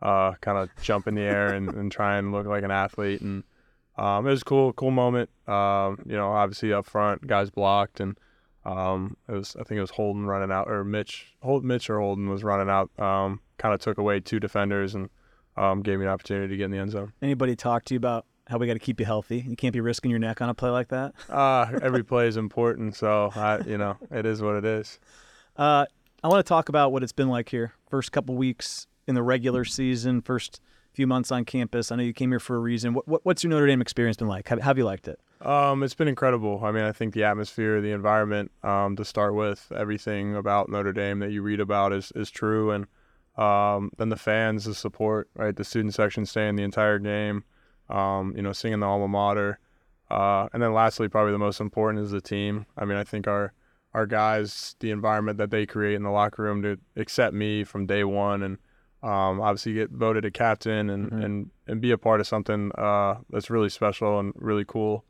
uh, kind of jump in the air and, and try and look like an athlete. And um, it was cool, cool moment. Um, you know, obviously up front, guys blocked, and um, it was I think it was Holden running out, or Mitch, Hold, Mitch or Holden was running out. Um, kind of took away two defenders and um, gave me an opportunity to get in the end zone. Anybody talk to you about how we got to keep you healthy? You can't be risking your neck on a play like that. Uh, every play is important, so I, you know, it is what it is. Uh, I want to talk about what it's been like here. First couple weeks in the regular season, first few months on campus. I know you came here for a reason. What, what, what's your Notre Dame experience been like? How have you liked it? Um, it's been incredible. I mean, I think the atmosphere, the environment, um, to start with, everything about Notre Dame that you read about is, is true. And um, then the fans, the support, right? The student section staying the entire game, um, you know, singing the alma mater. Uh, and then lastly, probably the most important is the team. I mean, I think our our guys, the environment that they create in the locker room to accept me from day one and um, obviously get voted a captain and, and, and be a part of something uh, that's really special and really cool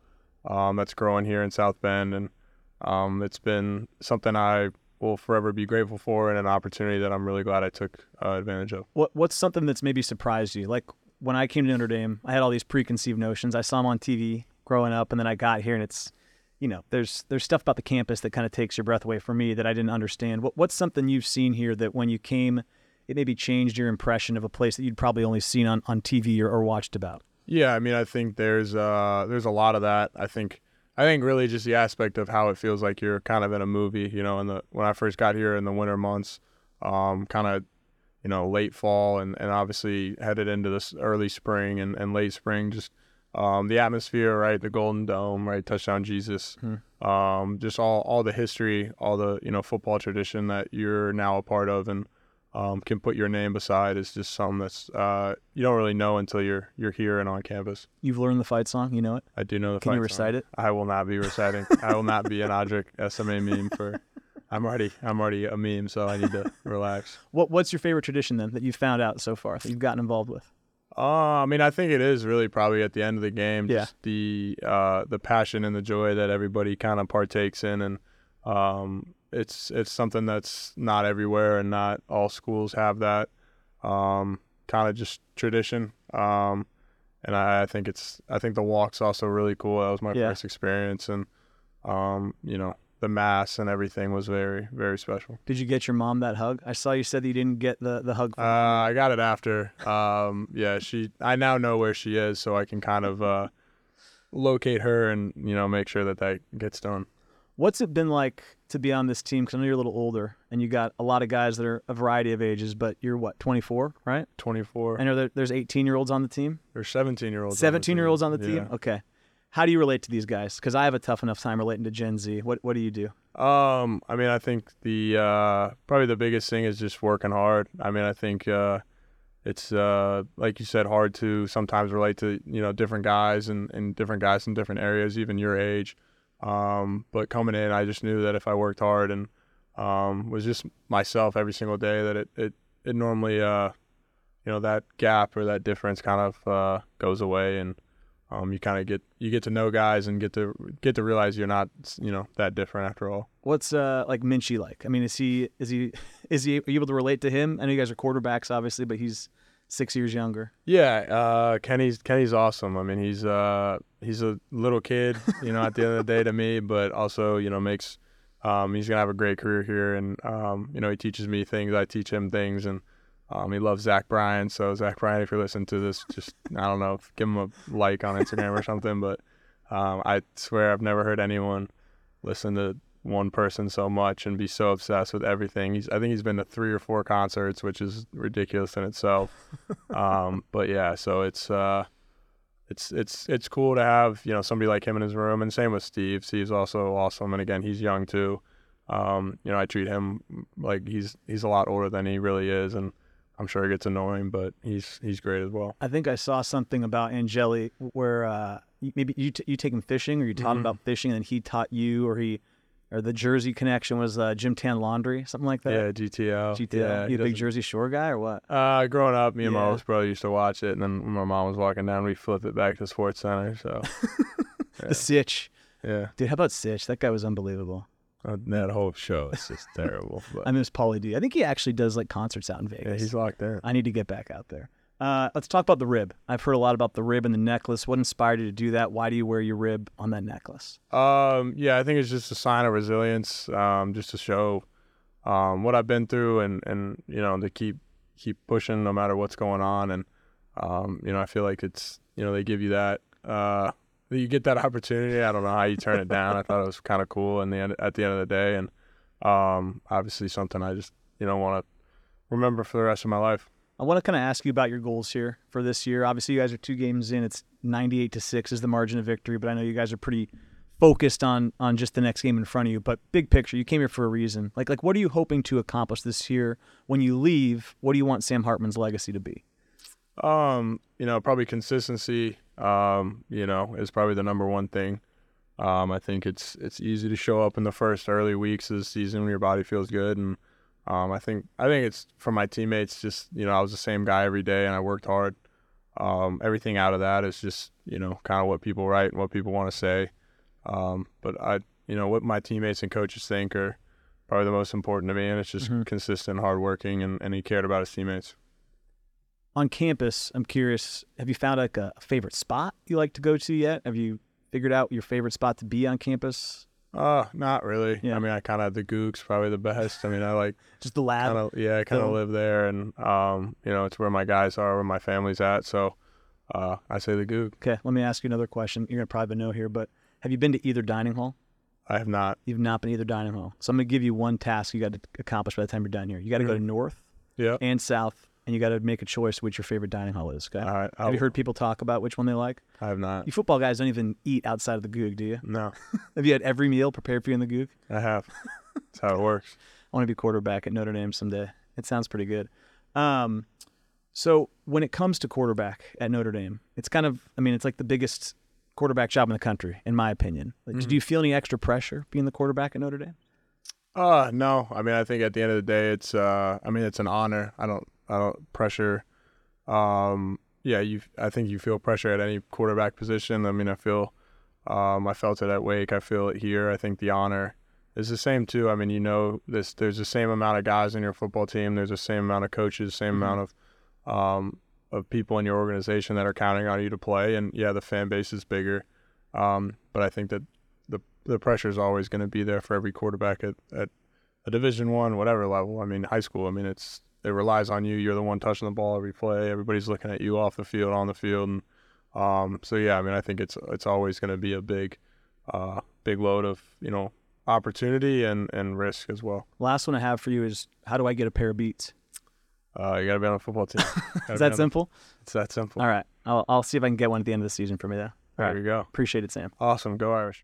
um, that's growing here in South Bend. And um, it's been something I will forever be grateful for and an opportunity that I'm really glad I took uh, advantage of. What What's something that's maybe surprised you? Like when I came to Notre Dame, I had all these preconceived notions. I saw them on TV growing up, and then I got here, and it's you know, there's there's stuff about the campus that kind of takes your breath away for me that I didn't understand. What What's something you've seen here that when you came, it maybe changed your impression of a place that you'd probably only seen on, on TV or, or watched about? Yeah, I mean, I think there's uh, there's a lot of that. I think I think really just the aspect of how it feels like you're kind of in a movie. You know, in the when I first got here in the winter months, um, kind of you know late fall and, and obviously headed into this early spring and, and late spring, just um, the atmosphere, right? The Golden Dome, right? Touchdown Jesus, um, just all all the history, all the you know football tradition that you're now a part of and um, can put your name beside is just something that's uh, you don't really know until you're you're here and on campus. You've learned the fight song, you know it. I do know the. Can you fight song. recite it? I will not be reciting. I will not be an Odrick SMA meme for. I'm already I'm already a meme, so I need to relax. What What's your favorite tradition then that you've found out so far that you've gotten involved with? Uh, I mean, I think it is really probably at the end of the game, Yeah. just the uh, the passion and the joy that everybody kind of partakes in, and um, it's it's something that's not everywhere, and not all schools have that. Um, kind of just tradition. Um, and I, I think it's I think the walk's also really cool. That was my Yeah. first experience, and um, you know, the mass and everything was very very special. Did you get your mom that hug? I saw you said that you didn't get the the hug. Uh, I got it after. Um, yeah, she. I now know where she is, so I can kind of uh, locate her and you know make sure that that gets done. What's it been like to be on this team? Because I know you're a little older, and you got a lot of guys that are a variety of ages. But you're what, 24, right? Twenty four. I know there, there's 18 year olds on the team, There's seventeen year olds. 17 year olds on the team. Yeah. Okay, how do you relate to these guys? Because I have a tough enough time relating to Gen Z. What What do you do? Um, I mean, I think the uh, probably the biggest thing is just working hard. I mean, I think uh, it's uh, like you said, hard to sometimes relate to you know different guys and, and different guys in different areas, even your age. Um, but coming in, I just knew that if I worked hard and um, was just myself every single day, that it it, it normally uh, you know that gap or that difference kind of uh, goes away and um, you kind of get you get to know guys and get to get to realize you're not you know that different after all. What's uh like Minchey like? I mean, is he is he is he are you able to relate to him? I know you guys are quarterbacks, obviously, but he's six years younger. Yeah, uh, Kenny's Kenny's awesome. I mean, he's uh, he's a little kid, you know, at the end of the day to me, but also you know makes um, he's gonna have a great career here, and um, you know he teaches me things, I teach him things, and um, he loves Zach Bryan. So Zach Bryan, if you're listening to this, just I don't know, give him a like on Instagram or something. But um, I swear I've never heard anyone listen to one person so much and be so obsessed with everything. He's I think he's been to three or four concerts, which is ridiculous in itself. um, but yeah, so it's uh, it's it's it's cool to have you know somebody like him in his room, and same with Steve. Steve's also awesome, and again he's young too. Um, you know I treat him like he's he's a lot older than he really is, and I'm sure it gets annoying, but he's he's great as well. I think I saw something about Angeli where uh, maybe you t- you take him fishing or you taught him Mm-hmm. about fishing and he taught you or he or the Jersey connection was uh, Gym Tan Laundry something like Yeah, that. GTL. GTL. Yeah, you a big Jersey Shore guy or what? Uh, growing up, me and my oldest brother used to watch it, and then when my mom was walking down, we flipped it back to SportsCenter. So The Sitch, yeah, dude. How about Sitch? That guy was unbelievable. uh, that whole show is just terrible. But I miss Pauly D. I think he actually does like concerts out in Vegas. yeah, he's locked in. I need to get back out there. Uh, let's talk about the rib. I've heard a lot about the rib and the necklace. What inspired you to do that? Why do you wear your rib on that necklace? Um, yeah, I think it's just a sign of resilience, um, just to show um, what I've been through, and and you know to keep keep pushing no matter what's going on, and um, you know I feel like it's you know they give you that uh, you get that opportunity. I don't know how you turn it down. I thought it was kind of cool, in the end at the end of the day, and um, obviously something I just you know want to remember for the rest of my life. I want to kind of ask you about your goals here for this year. Obviously, you guys are two games in. It's 98 to 6 is the margin of victory, but I know you guys are pretty focused on on just the next game in front of you. But big picture, you came here for a reason. Like like what are you hoping to accomplish this year? When you leave, what do you want Sam Hartman's legacy to be? Um, you know, probably consistency. Um, you know, is probably the number one thing. Um, I think it's it's easy to show up in the first early weeks of the season when your body feels good, and um, I think I think it's for my teammates. Just you know, I was the same guy every day, and I worked hard. Um, everything out of that is just you know kind of what people write and what people want to say. Um, but I, you know, what my teammates and coaches think are probably the most important to me, and it's just consistent, hardworking, and, and he cared about his teammates. On campus, I'm curious, have you found like a favorite spot you like to go to yet? Have you figured out your favorite spot to be on campus? Uh, not really. Yeah. I mean, I kind of the Gug's probably the best. I mean, I like Just the lab? kind of yeah, I kind of live there, and um, you know, it's where my guys are, where my family's at. So, uh, I say the Gug. Okay, let me ask you another question. You're gonna probably know here, but have you been to either dining hall? I have not. You've not been to either dining hall. So I'm gonna give you one task you got to accomplish by the time you're done here. You got to go to north Yeah. and south, and you got to make a choice which your favorite dining hall is. Okay. All right. Have you heard people talk about which one they like? I have not. You football guys don't even eat outside of the Gug, do you? No, Have you had every meal prepared for you in the Gug? I have. That's how it works. I want to be quarterback at Notre Dame someday. It sounds pretty good. Um, so when it comes to quarterback at Notre Dame, it's kind of, I mean, it's like the biggest quarterback job in the country, in my opinion. Like, Did you feel any extra pressure being the quarterback at Notre Dame? Uh, no. I mean, I think at the end of the day, it's uh, I mean, it's an honor. I don't, I don't pressure. Um, yeah, you. I think you feel pressure at any quarterback position. I mean, I feel, um, I felt it at Wake. I feel it here. I think the honor is the same too. I mean, you know, this. There's the same amount of guys in your football team. There's the same amount of coaches. Same amount of, um, of people in your organization that are counting on you to play. And yeah, the fan base is bigger. Um, but I think that the the pressure is always going to be there for every quarterback at, at a Division One, whatever level. I mean, high school. I mean, it's it relies on you. You're the one touching the ball every play. Everybody's looking at you off the field, on the field, and um, so yeah. I mean, I think it's it's always going to be a big, uh, big load of you know opportunity and and risk as well. Last one I have for you is how do I get a pair of beats? Uh, you got to be on a football team. Is that simple? It's that simple. All right. I'll, I'll see if I can get one at the end of the season for me though. All There right. you go. Appreciate it, Sam. Awesome. Go Irish.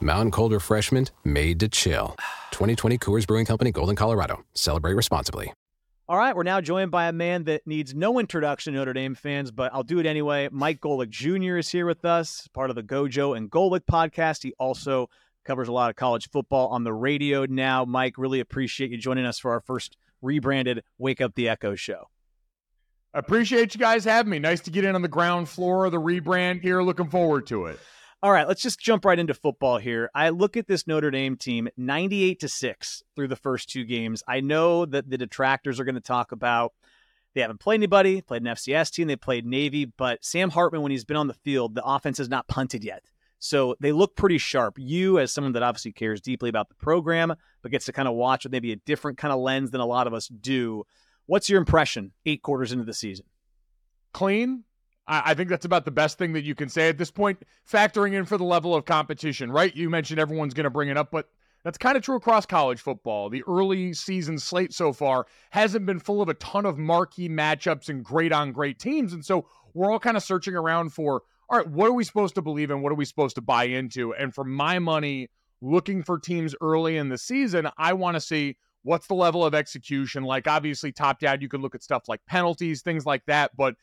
Mountain cold refreshment made to chill. 2020 Coors Brewing Company, Golden, Colorado. Celebrate responsibly. All right, we're now joined by a man that needs no introduction, Notre Dame fans, but I'll do it anyway. Mike Golic Jr. is here with us, part of the Gojo and Golic podcast. He also covers a lot of college football on the radio now. Mike, really appreciate you joining us for our first rebranded Wake Up the Echo show. Appreciate you guys having me. Nice to get in on the ground floor of the rebrand here. Looking forward to it. All right, let's just jump right into football here. I look at this Notre Dame team 98 to 6 through the first two games. I know that the detractors are going to talk about they haven't played anybody, played an FCS team, they played Navy, but Sam Hartman, when he's been on the field, the offense has not punted yet. So they look pretty sharp. You, as someone that obviously cares deeply about the program, but gets to kind of watch with maybe a different kind of lens than a lot of us do, what's your impression eight quarters into the season? Clean, I, think that's about the best thing that you can say at this point, factoring in for the level of competition, right? You mentioned everyone's going to bring it up, but that's kind of true across college football. The early season slate so far hasn't been full of a ton of marquee matchups and great on great teams. And so we're all kind of searching around for, all right, what are we supposed to believe in? What are we supposed to buy into? And for my money, looking for teams early in the season, I want to see what's the level of execution. Like, obviously, top down, you could look at stuff like penalties, things like that. But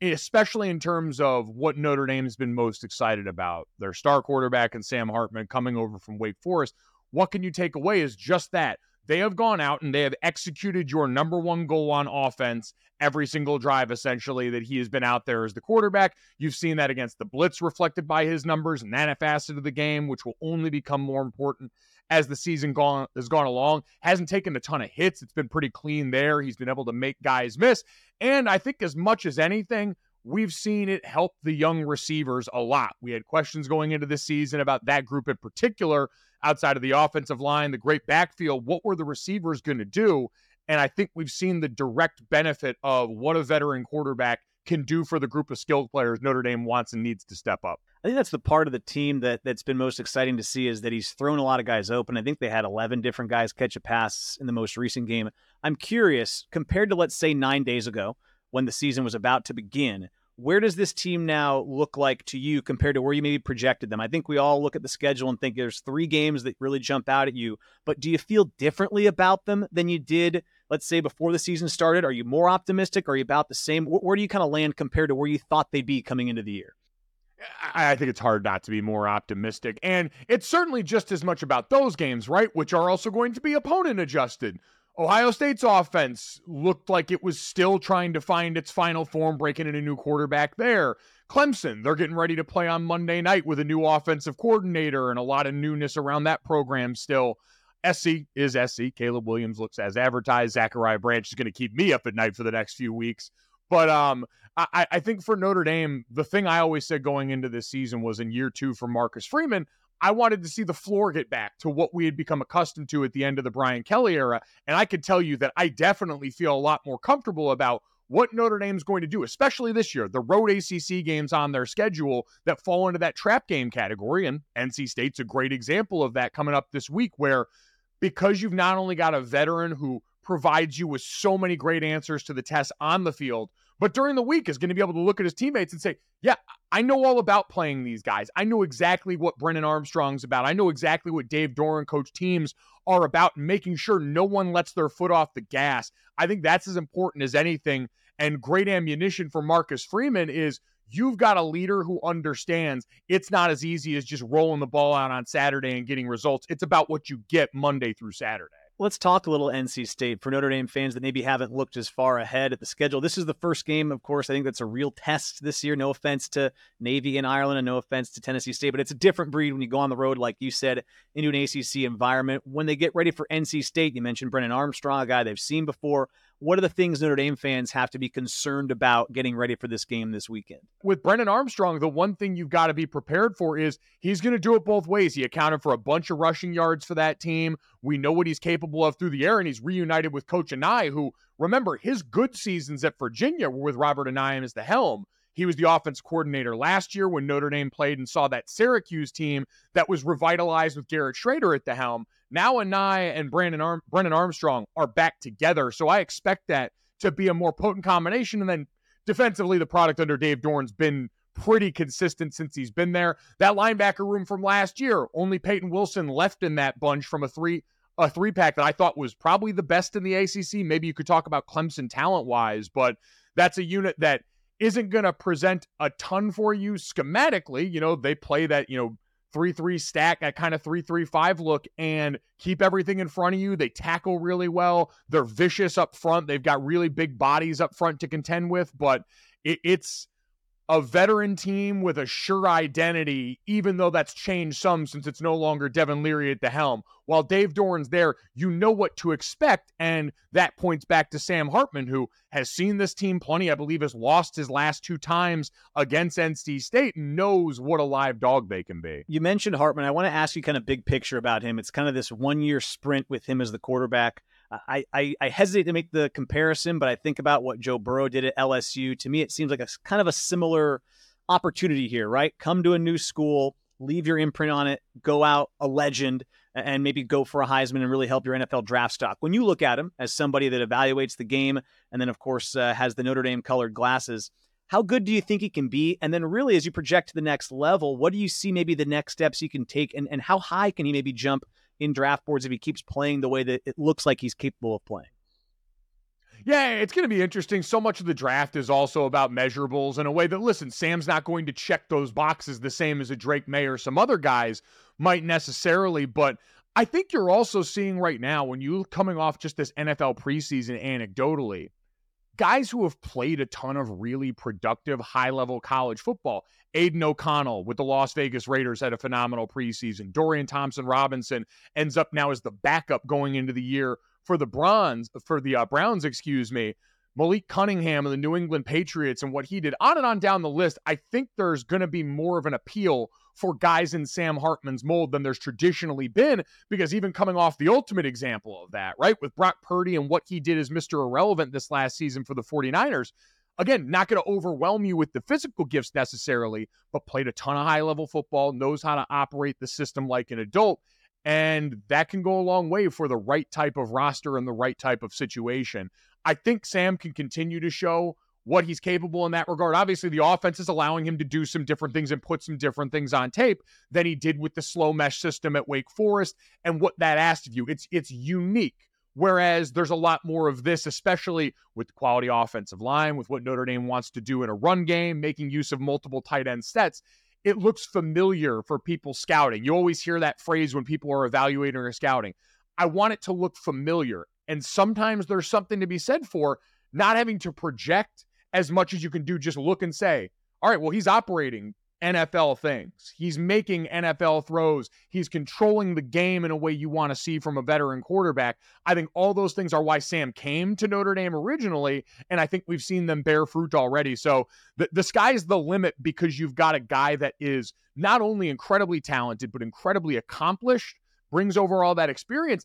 especially in terms of what Notre Dame's been most excited about. Their star quarterback and Sam Hartman coming over from Wake Forest. What can you take away is just that. They have gone out and they have executed your number one goal on offense every single drive, essentially, that he has been out there as the quarterback. You've seen that against the Blitz reflected by his numbers and that facet of the game, which will only become more important as the season gone has gone along. Hasn't taken a ton of hits. It's been pretty clean there. He's been able to make guys miss. And I think as much as anything, we've seen it help the young receivers a lot. We had questions going into this season about that group in particular, outside of the offensive line, the great backfield. What were the receivers going to do? And I think we've seen the direct benefit of what a veteran quarterback can do for the group of skilled players Notre Dame wants and needs to step up. I think that's the part of the team that that's been most exciting to see is that he's thrown a lot of guys open. I think they had 11 different guys catch a pass in the most recent game. I'm curious, compared to let's say 9 days ago when the season was about to begin, where does this team now look like to you compared to where you maybe projected them? I think we all look at the schedule and think there's three games that really jump out at you, but do you feel differently about them than you did, let's say, before the season started? Are you more optimistic? Are you about the same? Where do you kind of land compared to where you thought they'd be coming into the year? I think it's hard not to be more optimistic. And it's certainly just as much about those games, right? Which are also going to be opponent adjusted. Ohio State's offense looked like it was still trying to find its final form, breaking in a new quarterback there. Clemson, they're getting ready to play on Monday night with a new offensive coordinator and a lot of newness around that program still. SC is SC. Caleb Williams looks as advertised. Zachariah Branch is going to keep me up at night for the next few weeks. But um, I, I think for Notre Dame, the thing I always said going into this season was in year two for Marcus Freeman, I wanted to see the floor get back to what we had become accustomed to at the end of the Brian Kelly era. And I could tell you that I definitely feel a lot more comfortable about what Notre Dame's going to do, especially this year. The road ACC games on their schedule that fall into that trap game category. And NC State's a great example of that coming up this week, where because you've not only got a veteran who provides you with so many great answers to the test on the field, but during the week is going to be able to look at his teammates and say, yeah, I know all about playing these guys. I know exactly what Brennan Armstrong's about. I know exactly what Dave Doeren coach teams are about, making sure no one lets their foot off the gas. I think that's as important as anything. And great ammunition for Marcus Freeman is you've got a leader who understands it's not as easy as just rolling the ball out on Saturday and getting results. It's about what you get Monday through Saturday. Let's talk a little NC State for Notre Dame fans that maybe haven't looked as far ahead at the schedule. This is the first game, of course. I think that's a real test this year. No offense to Navy and Ireland, and no offense to Tennessee State, but it's a different breed when you go on the road, like you said, into an ACC environment. When they get ready for NC State, you mentioned Brennan Armstrong, a guy they've seen before. What are the things Notre Dame fans have to be concerned about getting ready for this game this weekend? With Brennan Armstrong, the one thing you've got to be prepared for is he's going to do it both ways. He accounted for a bunch of rushing yards for that team. We know what he's capable of through the air, and he's reunited with Coach Anae, who, remember, his good seasons at Virginia were with Robert Anae as the helm. He was the offense coordinator last year when Notre Dame played and saw that Syracuse team that was revitalized with Garrett Shrader at the helm. Now Anae and Brandon Arm- Brennan Armstrong are back together. So I expect that to be a more potent combination. And then defensively, the product under Dave Doeren's been pretty consistent since he's been there. That linebacker room from last year, only Peyton Wilson left in that bunch from a three a three pack that I thought was probably the best in the ACC. Maybe you could talk about Clemson talent wise, but that's a unit that isn't going to present a ton for you schematically. You know, they play that, you know, 3 3 stack, that kind of 3 3 5 look, and keep everything in front of you. They tackle really well. They're vicious up front. They've got really big bodies up front to contend with, but it, it's a veteran team with a sure identity, even though that's changed some since it's no longer Devin Leary at the helm. While Dave Doeren's there, you know what to expect. And that points back to Sam Hartman, who has seen this team plenty, I believe has lost his last two times against NC State, and knows what a live dog they can be. You mentioned Hartman. I want to ask you kind of big picture about him. It's kind of this one year sprint with him as the quarterback. I, I, I, hesitate to make the comparison, but I think about what Joe Burrow did at LSU. To me, it seems like a kind of a similar opportunity here, right? Come to a new school, leave your imprint on it, go out a legend, and maybe go for a Heisman and really help your NFL draft stock. When you look at him as somebody that evaluates the game and then, of course, uh, has the Notre Dame colored glasses, how good do you think he can be? And then, really, as you project to the next level, what do you see maybe the next steps he can take, and, and how high can he maybe jump in draft boards if he keeps playing the way that it looks like he's capable of playing. Yeah, it's going to be interesting. So much of the draft is also about measurables in a way that, listen, Sam's not going to check those boxes the same as a Drake Maye or some other guys might necessarily. But I think you're also seeing right now, when you're coming off just this NFL preseason anecdotally, guys who have played a ton of really productive high level college football. Aidan O'Connell with the Las Vegas Raiders had a phenomenal preseason. Dorian Thompson Robinson ends up now as the backup going into the year for the Bronze for the uh, Browns, excuse me. Malik Cunningham and the New England Patriots and what he did on and on down the list. I think there's going to be more of an appeal for guys in Sam Hartman's mold than there's traditionally been, because even coming off the ultimate example of that, right, with Brock Purdy and what he did as Mr. Irrelevant this last season for the 49ers, again, not going to overwhelm you with the physical gifts necessarily, but played a ton of high level football, knows how to operate the system like an adult. And that can go a long way for the right type of roster and the right type of situation. I think Sam can continue to show what he's capable in that regard. Obviously, the offense is allowing him to do some different things and put some different things on tape than he did with the slow mesh system at Wake Forest and what that asked of you. It's it's unique. Whereas there's a lot more of this, especially with the quality offensive line, with what Notre Dame wants to do in a run game, making use of multiple tight end sets. It looks familiar for people scouting. You always hear that phrase when people are evaluating or scouting. I want it to look familiar. And sometimes there's something to be said for not having to project as much as you can do just look and say, all right, well, he's operating NFL things. He's making NFL throws. He's controlling the game in a way you want to see from a veteran quarterback. I think all those things are why Sam came to Notre Dame originally. And I think we've seen them bear fruit already. So the, the sky's the limit because you've got a guy that is not only incredibly talented, but incredibly accomplished, brings over all that experience,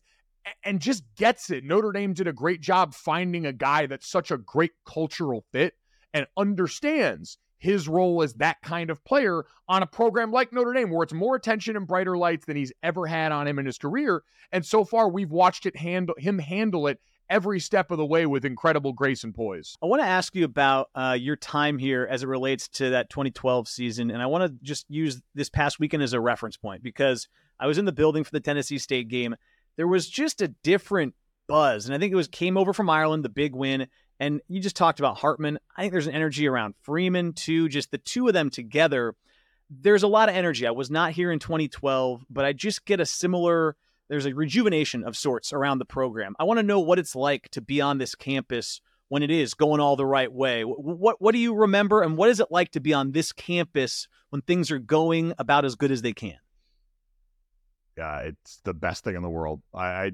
and just gets it. Notre Dame did a great job finding a guy that's such a great cultural fit and understands his role as that kind of player on a program like Notre Dame, where it's more attention and brighter lights than he's ever had on him in his career. And so far, we've watched it handle him handle it every step of the way with incredible grace and poise. I want to ask you about uh, your time here as it relates to that 2012 season, and I want to just use this past weekend as a reference point because I was in the building for the Tennessee State game. There was just a different buzz, and I think it was came over from Ireland, the big win, and you just talked about Hartman. I think there's an energy around Freeman too. Just the two of them together. There's a lot of energy. I was not here in 2012, but I just get a similar. There's a rejuvenation of sorts around the program. I want to know what it's like to be on this campus when it is going all the right way. What, what do you remember, and what is it like to be on this campus when things are going about as good as they can? Yeah, it's the best thing in the world. I, I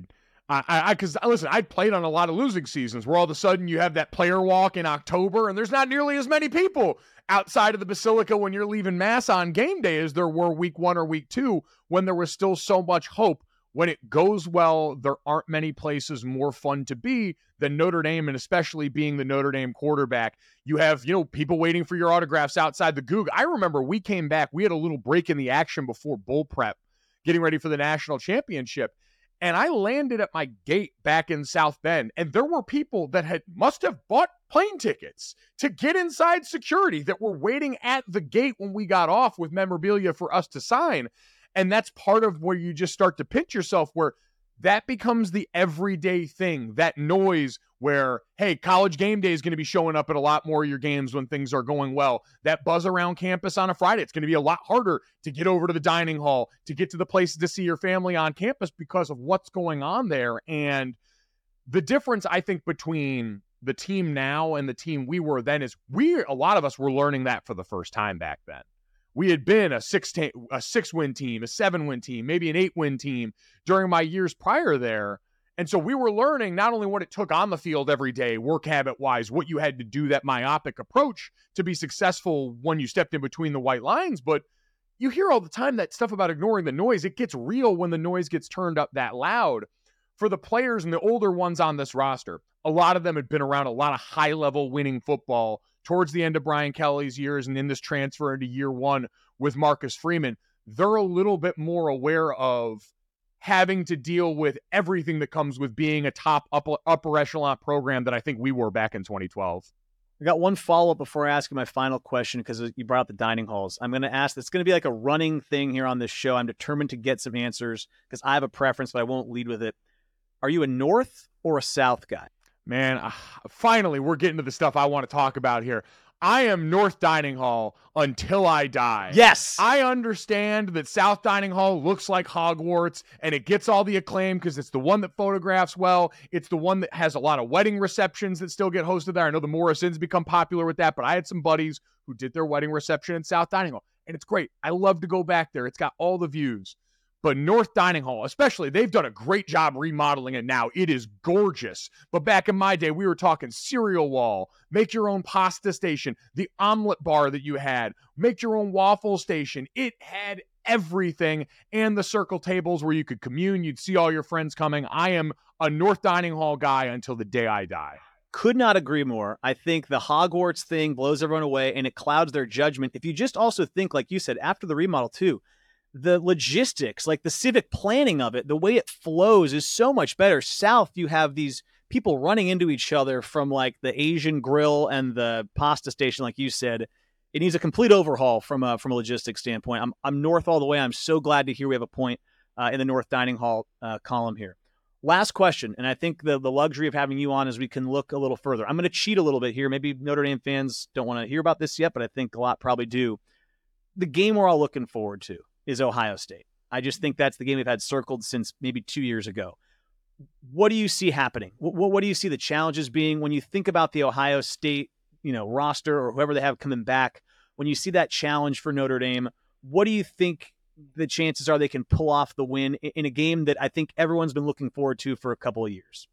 I, I, because uh, listen, I played on a lot of losing seasons where all of a sudden you have that player walk in October, and there's not nearly as many people outside of the Basilica when you're leaving Mass on game day as there were week one or week two when there was still so much hope. When it goes well, there aren't many places more fun to be than Notre Dame, and especially being the Notre Dame quarterback. You have, you know, people waiting for your autographs outside the Gug. I remember we came back, we had a little break in the action before bowl prep, getting ready for the national championship and I landed at my gate back in South Bend, and there were people that had must have bought plane tickets to get inside security that were waiting at the gate when we got off with memorabilia for us to sign. And that's part of where you just start to pinch yourself where that becomes the everyday thing. That noise where, hey, college game day is going to be showing up at a lot more of your games when things are going well. That buzz around campus on a Friday, it's going to be a lot harder to get over to the dining hall, to get to the places to see your family on campus because of what's going on there. And the difference, I think, between the team now and the team we were then is we, a lot of us were learning that for the first time back then we had been a six ta- a six win team, a seven win team, maybe an eight win team during my years prior there. And so we were learning not only what it took on the field every day, work habit wise, what you had to do, that myopic approach to be successful when you stepped in between the white lines, but you hear all the time that stuff about ignoring the noise. It gets real when the noise gets turned up that loud. For the players and the older ones on this roster, a lot of them had been around a lot of high level winning football towards the end of Brian Kelly's years and in this transfer into year one with Marcus Freeman, they're a little bit more aware of having to deal with everything that comes with being a top upper, upper echelon program that I think we were back in 2012. I got one follow up before I ask you my final question because you brought up the dining halls. I'm going to ask, it's going to be like a running thing here on this show. I'm determined to get some answers because I have a preference, but I won't lead with it. Are you a North or a South guy? Man, uh, finally, we're getting to the stuff I want to talk about here. I am North Dining Hall until I die. Yes. I understand that South Dining Hall looks like Hogwarts and it gets all the acclaim because it's the one that photographs well. It's the one that has a lot of wedding receptions that still get hosted there. I know the Morris Inn's become popular with that, but I had some buddies who did their wedding reception in South Dining Hall and it's great. I love to go back there. It's got all the views. But North Dining Hall, especially, they've done a great job remodeling it now. It is gorgeous. But back in my day, we were talking cereal wall, make your own pasta station, the omelet bar that you had, make your own waffle station. It had everything and the circle tables where you could commune. You'd see all your friends coming. I am a North Dining Hall guy until the day I die. Could not agree more. I think the Hogwarts thing blows everyone away and it clouds their judgment. If you just also think, like you said, after the remodel, too, the logistics, like the civic planning of it, the way it flows is so much better. South, you have these people running into each other from like the Asian grill and the pasta station, like you said. It needs a complete overhaul from a from a logistics standpoint. I'm I'm north all the way. I'm so glad to hear we have a point uh, in the North Dining Hall uh, column here. Last question, and I think the the luxury of having you on is we can look a little further. I'm going to cheat a little bit here. Maybe Notre Dame fans don't want to hear about this yet, but I think a lot probably do. The game we're all looking forward to is Ohio State. I just think that's the game we've had circled since maybe two years ago. What do you see happening? What, what, do you see the challenges being when you think about the Ohio State, you know, roster or whoever they have coming back? When you see that challenge for Notre Dame, what do you think the chances are they can pull off the win in a game that I think everyone's been looking forward to for a couple of years?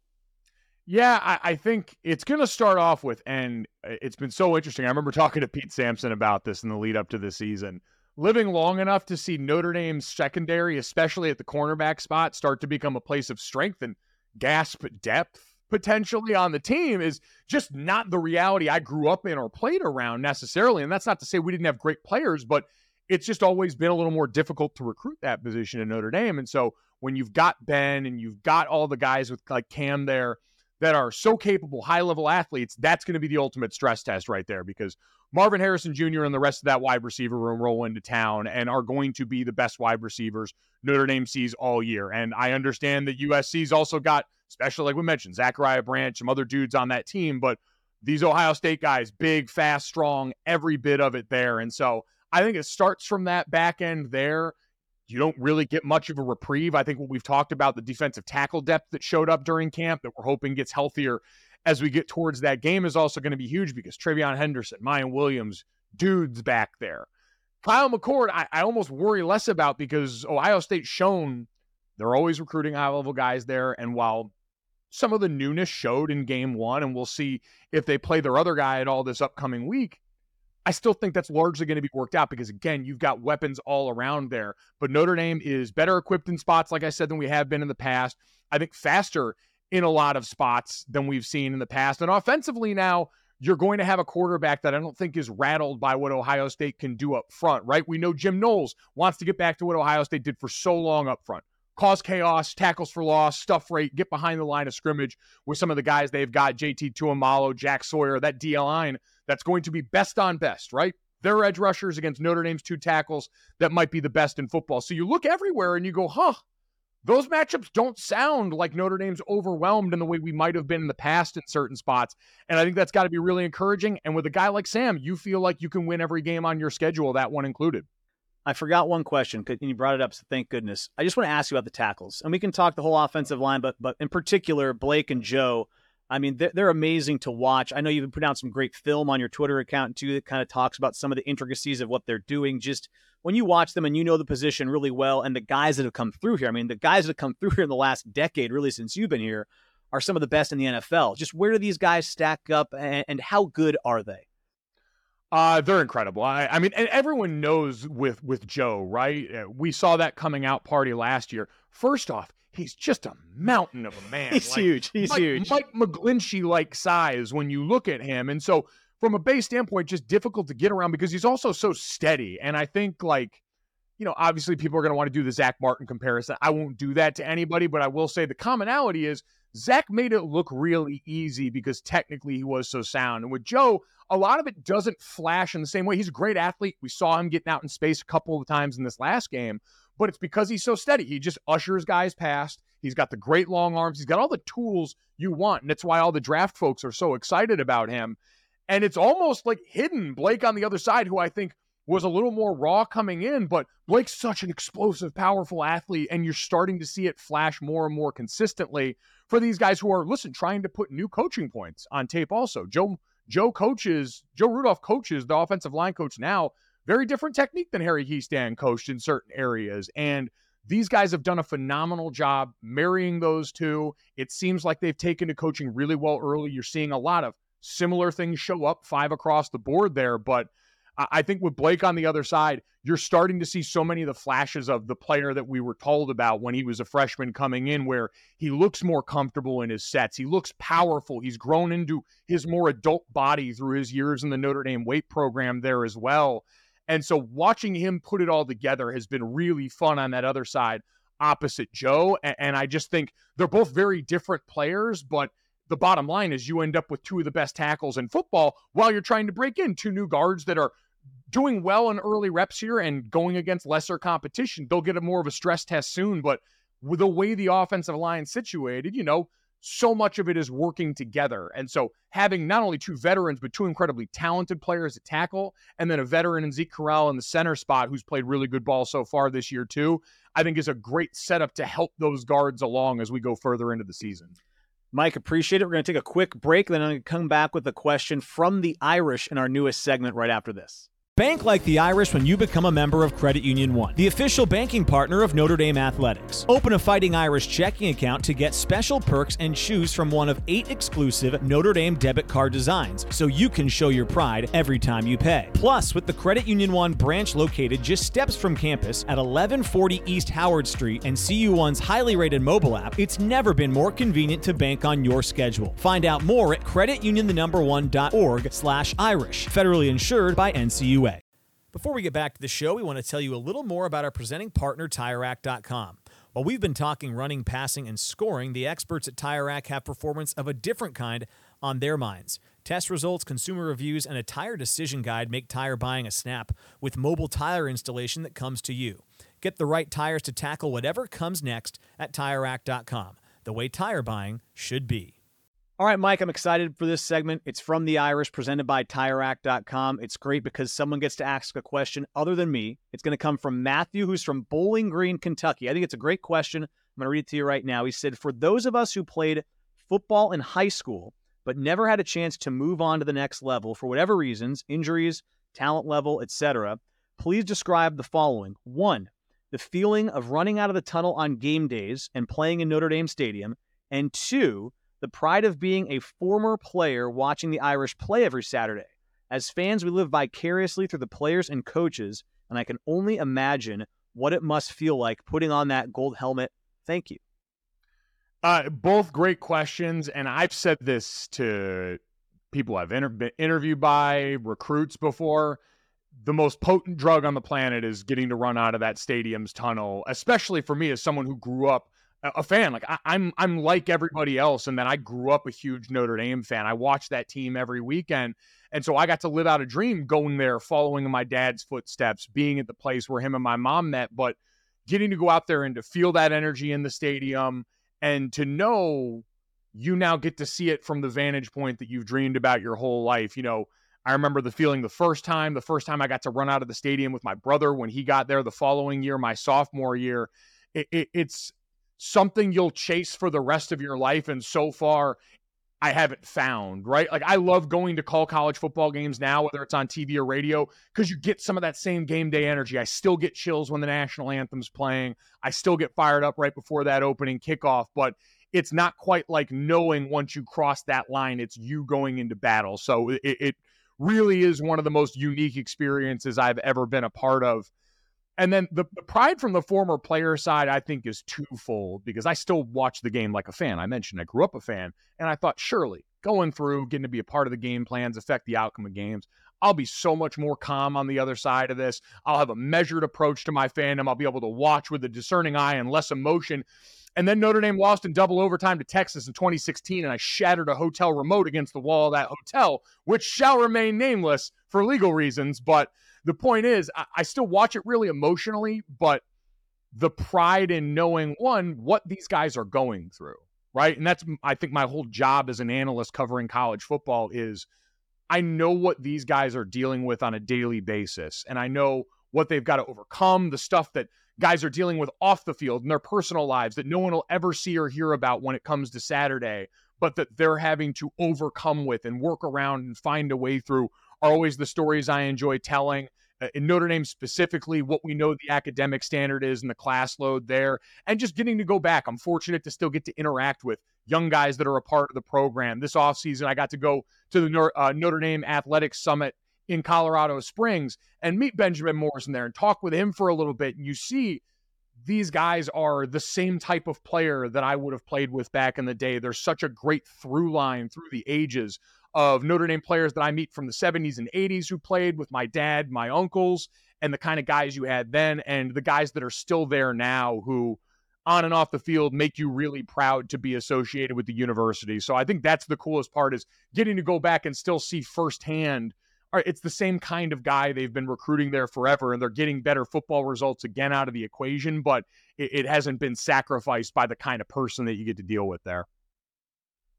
Yeah, I, I think it's going to start off with, and uh, it's been so interesting. I remember talking to Pete Sampson about this in the lead up to the season living long enough to see Notre Dame's secondary, especially at the cornerback spot, start to become a place of strength and gasp depth potentially on the team is just not the reality I grew up in or played around necessarily. And that's not to say we didn't have great players, but it's just always been a little more difficult to recruit that position in Notre Dame. And so when you've got Ben and you've got all the guys with like Cam there that are so capable, high level athletes, that's going to be the ultimate stress test right there because Marvin Harrison Jr. and the rest of that wide receiver room roll into town and are going to be the best wide receivers Notre Dame sees all year. And I understand that USC's also got, especially like we mentioned, Zachariah Branch, some other dudes on that team, but these Ohio State guys, big, fast, strong, every bit of it there. And so I think it starts from that back end there. You don't really get much of a reprieve. I think what we've talked about, the defensive tackle depth that showed up during camp that we're hoping gets healthier as we get towards that game is also going to be huge because TreVeyon Henderson, Miyan Williams, dudes back there. Kyle McCord, I, I almost worry less about because Ohio State's shown they're always recruiting high level guys there. And while some of the newness showed in game one, and we'll see if they play their other guy at all this upcoming week, I still think that's largely going to be worked out because, again, you've got weapons all around there. But Notre Dame is better equipped in spots, like I said, than we have been in the past. I think faster in a lot of spots than we've seen in the past. And offensively now, you're going to have a quarterback that I don't think is rattled by what Ohio State can do up front, right? We know Jim Knowles wants to get back to what Ohio State did for so long up front. Cause chaos, tackles for loss, stuff rate, get behind the line of scrimmage with some of the guys they've got, JT Tuimoloau, Jack Sawyer, that DL line that's going to be best on best, right? Their edge rushers against Notre Dame's two tackles that might be the best in football. So you look everywhere and you go, huh, those matchups don't sound like Notre Dame's overwhelmed in the way we might have been in the past in certain spots. And I think that's got to be really encouraging. And with a guy like Sam, you feel like you can win every game on your schedule, that one included. I forgot one question, and you brought it up, so thank goodness. I just want to ask you about the tackles, and we can talk the whole offensive line, but but in particular, Blake and Joe. I mean, they're, they're amazing to watch. I know you've been put out some great film on your Twitter account too that kind of talks about some of the intricacies of what they're doing. Just when you watch them and you know the position really well, and the guys that have come through here. I mean, the guys that have come through here in the last decade, really since you've been here, are some of the best in the NFL. Just where do these guys stack up, and, and how good are they? Uh, they're incredible. I, I mean, and everyone knows with with Joe, right? Uh, we saw that coming out party last year. First off, he's just a mountain of a man. he's like, huge. He's Mike, huge. Mike McGlinchey like size when you look at him, and so from a base standpoint, just difficult to get around because he's also so steady. And I think like you know, obviously people are going to want to do the Zach Martin comparison. I won't do that to anybody, but I will say the commonality is Zach made it look really easy because technically he was so sound. And with Joe, a lot of it doesn't flash in the same way. He's a great athlete. We saw him getting out in space a couple of times in this last game, but it's because he's so steady. He just ushers guys past. He's got the great long arms. He's got all the tools you want. And that's why all the draft folks are so excited about him. And it's almost like hidden Blake on the other side, who I think was a little more raw coming in, but Blake's such an explosive, powerful athlete, and you're starting to see it flash more and more consistently for these guys who are, listen, trying to put new coaching points on tape also. Joe Joe coaches, Joe Rudolph coaches the offensive line coach now. Very different technique than Harry Hiestand coached in certain areas. And these guys have done a phenomenal job marrying those two. It seems like they've taken to coaching really well early. You're seeing a lot of similar things show up five across the board there, but I think with Blake on the other side, you're starting to see so many of the flashes of the player that we were told about when he was a freshman coming in, where he looks more comfortable in his sets. He looks powerful. He's grown into his more adult body through his years in the Notre Dame weight program there as well. And so watching him put it all together has been really fun on that other side opposite Joe. And I just think they're both very different players, but the bottom line is you end up with two of the best tackles in football while you're trying to break in two new guards that are doing well in early reps here and going against lesser competition. They'll get a more of a stress test soon, but with the way the offensive line situated, you know, so much of it is working together. And so having not only two veterans, but two incredibly talented players at tackle, and then a veteran in Zeke Correll in the center spot who's played really good ball so far this year, too, I think is a great setup to help those guards along as we go further into the season. Mike, appreciate it. We're going to take a quick break, then I'm going to come back with a question from the Irish in our newest segment right after this. Bank like the Irish when you become a member of Credit Union One, the official banking partner of Notre Dame Athletics. Open a Fighting Irish checking account to get special perks and choose from one of eight exclusive Notre Dame debit card designs so you can show your pride every time you pay. Plus, with the Credit Union One branch located just steps from campus at 1140 East Howard Street and CU1's highly rated mobile app, it's never been more convenient to bank on your schedule. Find out more at creditunionthenumber1.org slash Irish. Federally insured by NCUA. Before we get back to the show, we want to tell you a little more about our presenting partner, TireRack.com. While we've been talking running, passing, and scoring, the experts at Tire Rack have performance of a different kind on their minds. Test results, consumer reviews, and a tire decision guide make tire buying a snap with mobile tire installation that comes to you. Get the right tires to tackle whatever comes next at TireRack.com, the way tire buying should be. All right, Mike, I'm excited for this segment. It's from the Irish, presented by TireRack.com. It's great because someone gets to ask a question other than me. It's going to come from Matthew, who's from Bowling Green, Kentucky. I think it's a great question. I'm going to read it to you right now. He said, For those of us who played football in high school, but never had a chance to move on to the next level for whatever reasons, injuries, talent level, etc., please describe the following. One, the feeling of running out of the tunnel on game days and playing in Notre Dame Stadium. And two, the pride of being a former player watching the Irish play every Saturday. As fans, we live vicariously through the players and coaches, and I can only imagine what it must feel like putting on that gold helmet. Thank you. Uh, both great questions, and I've said this to people I've inter- been interviewed by, recruits before. The most potent drug on the planet is getting to run out of that stadium's tunnel, especially for me as someone who grew up a fan. Like I, am I'm, I'm like everybody else, and then I grew up a huge Notre Dame fan. I watched that team every weekend, and so I got to live out a dream going there, following in my dad's footsteps, being at the place where him and my mom met. But getting to go out there and to feel that energy in the stadium and to know you now get to see it from the vantage point that you've dreamed about your whole life. You know, I remember the feeling the first time, the first time I got to run out of the stadium with my brother when he got there the following year, my sophomore year. It, it, it's something you'll chase for the rest of your life. And so far, I haven't found, right? Like, I love going to call college football games now, whether it's on TV or radio, because you get some of that same game day energy. I still get chills when the national anthem's playing. I still get fired up right before that opening kickoff, but it's not quite like knowing once you cross that line, it's you going into battle. So it, it really is one of the most unique experiences I've ever been a part of. And then the, the, pride from the former player side, I think, is twofold because I still watch the game like a fan. I mentioned I grew up a fan, and I thought, surely going through, getting to be a part of the game plans, affect the outcome of games. I'll be so much more calm on the other side of this. I'll have a measured approach to my fandom. I'll be able to watch with a discerning eye and less emotion. And then Notre Dame lost in double overtime to Texas in 2016, and I shattered a hotel remote against the wall of that hotel, which shall remain nameless for legal reasons. But the point is, I, I still watch it really emotionally, but the pride in knowing one, what these guys are going through, right? And that's, I think, my whole job as an analyst covering college football is I know what these guys are dealing with on a daily basis, and I know what they've got to overcome, the stuff that guys are dealing with off the field in their personal lives that no one will ever see or hear about when it comes to Saturday, but that they're having to overcome with and work around and find a way through are always the stories I enjoy telling. Uh, in Notre Dame specifically, what we know the academic standard is and the class load there, and just getting to go back. I'm fortunate to still get to interact with young guys that are a part of the program. This offseason, I got to go to the uh, Notre Dame Athletics Summit in Colorado Springs and meet Benjamin Morrison there and talk with him for a little bit. And you see these guys are the same type of player that I would have played with back in the day. There's such a great through line through the ages of Notre Dame players that I meet from the 70s and 80s who played with my dad, my uncles, and the kind of guys you had then, and the guys that are still there now who on and off the field make you really proud to be associated with the university. So I think that's the coolest part is getting to go back and still see firsthand – all right, it's the same kind of guy they've been recruiting there forever, and they're getting better football results again out of the equation, but it, it hasn't been sacrificed by the kind of person that you get to deal with there.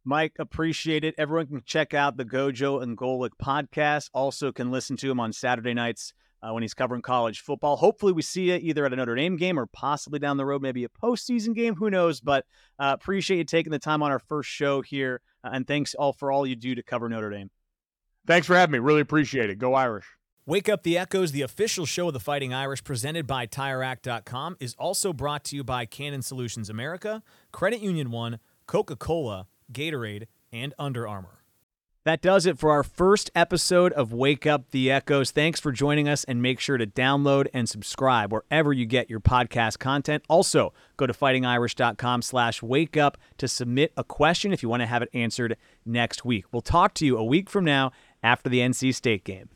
Mike, appreciate it. Everyone can check out the Gojo and Golic podcast. Also, can listen to him on Saturday nights uh, when he's covering college football. Hopefully, we see you either at a Notre Dame game or possibly down the road, maybe a postseason game. Who knows? But uh, appreciate you taking the time on our first show here, uh, and thanks all for all you do to cover Notre Dame. Thanks for having me. Really appreciate it. Go Irish. Wake Up the Echoes, the official show of the Fighting Irish, presented by TireRack.com, is also brought to you by Canon Solutions America, Credit Union One, Coca Cola, Gatorade, and Under Armour. That does it for our first episode of Wake Up the Echoes. Thanks for joining us, and make sure to download and subscribe wherever you get your podcast content. Also, go to fightingirish.com slash wake up to submit a question if you want to have it answered next week. We'll talk to you a week from now after the NC State game.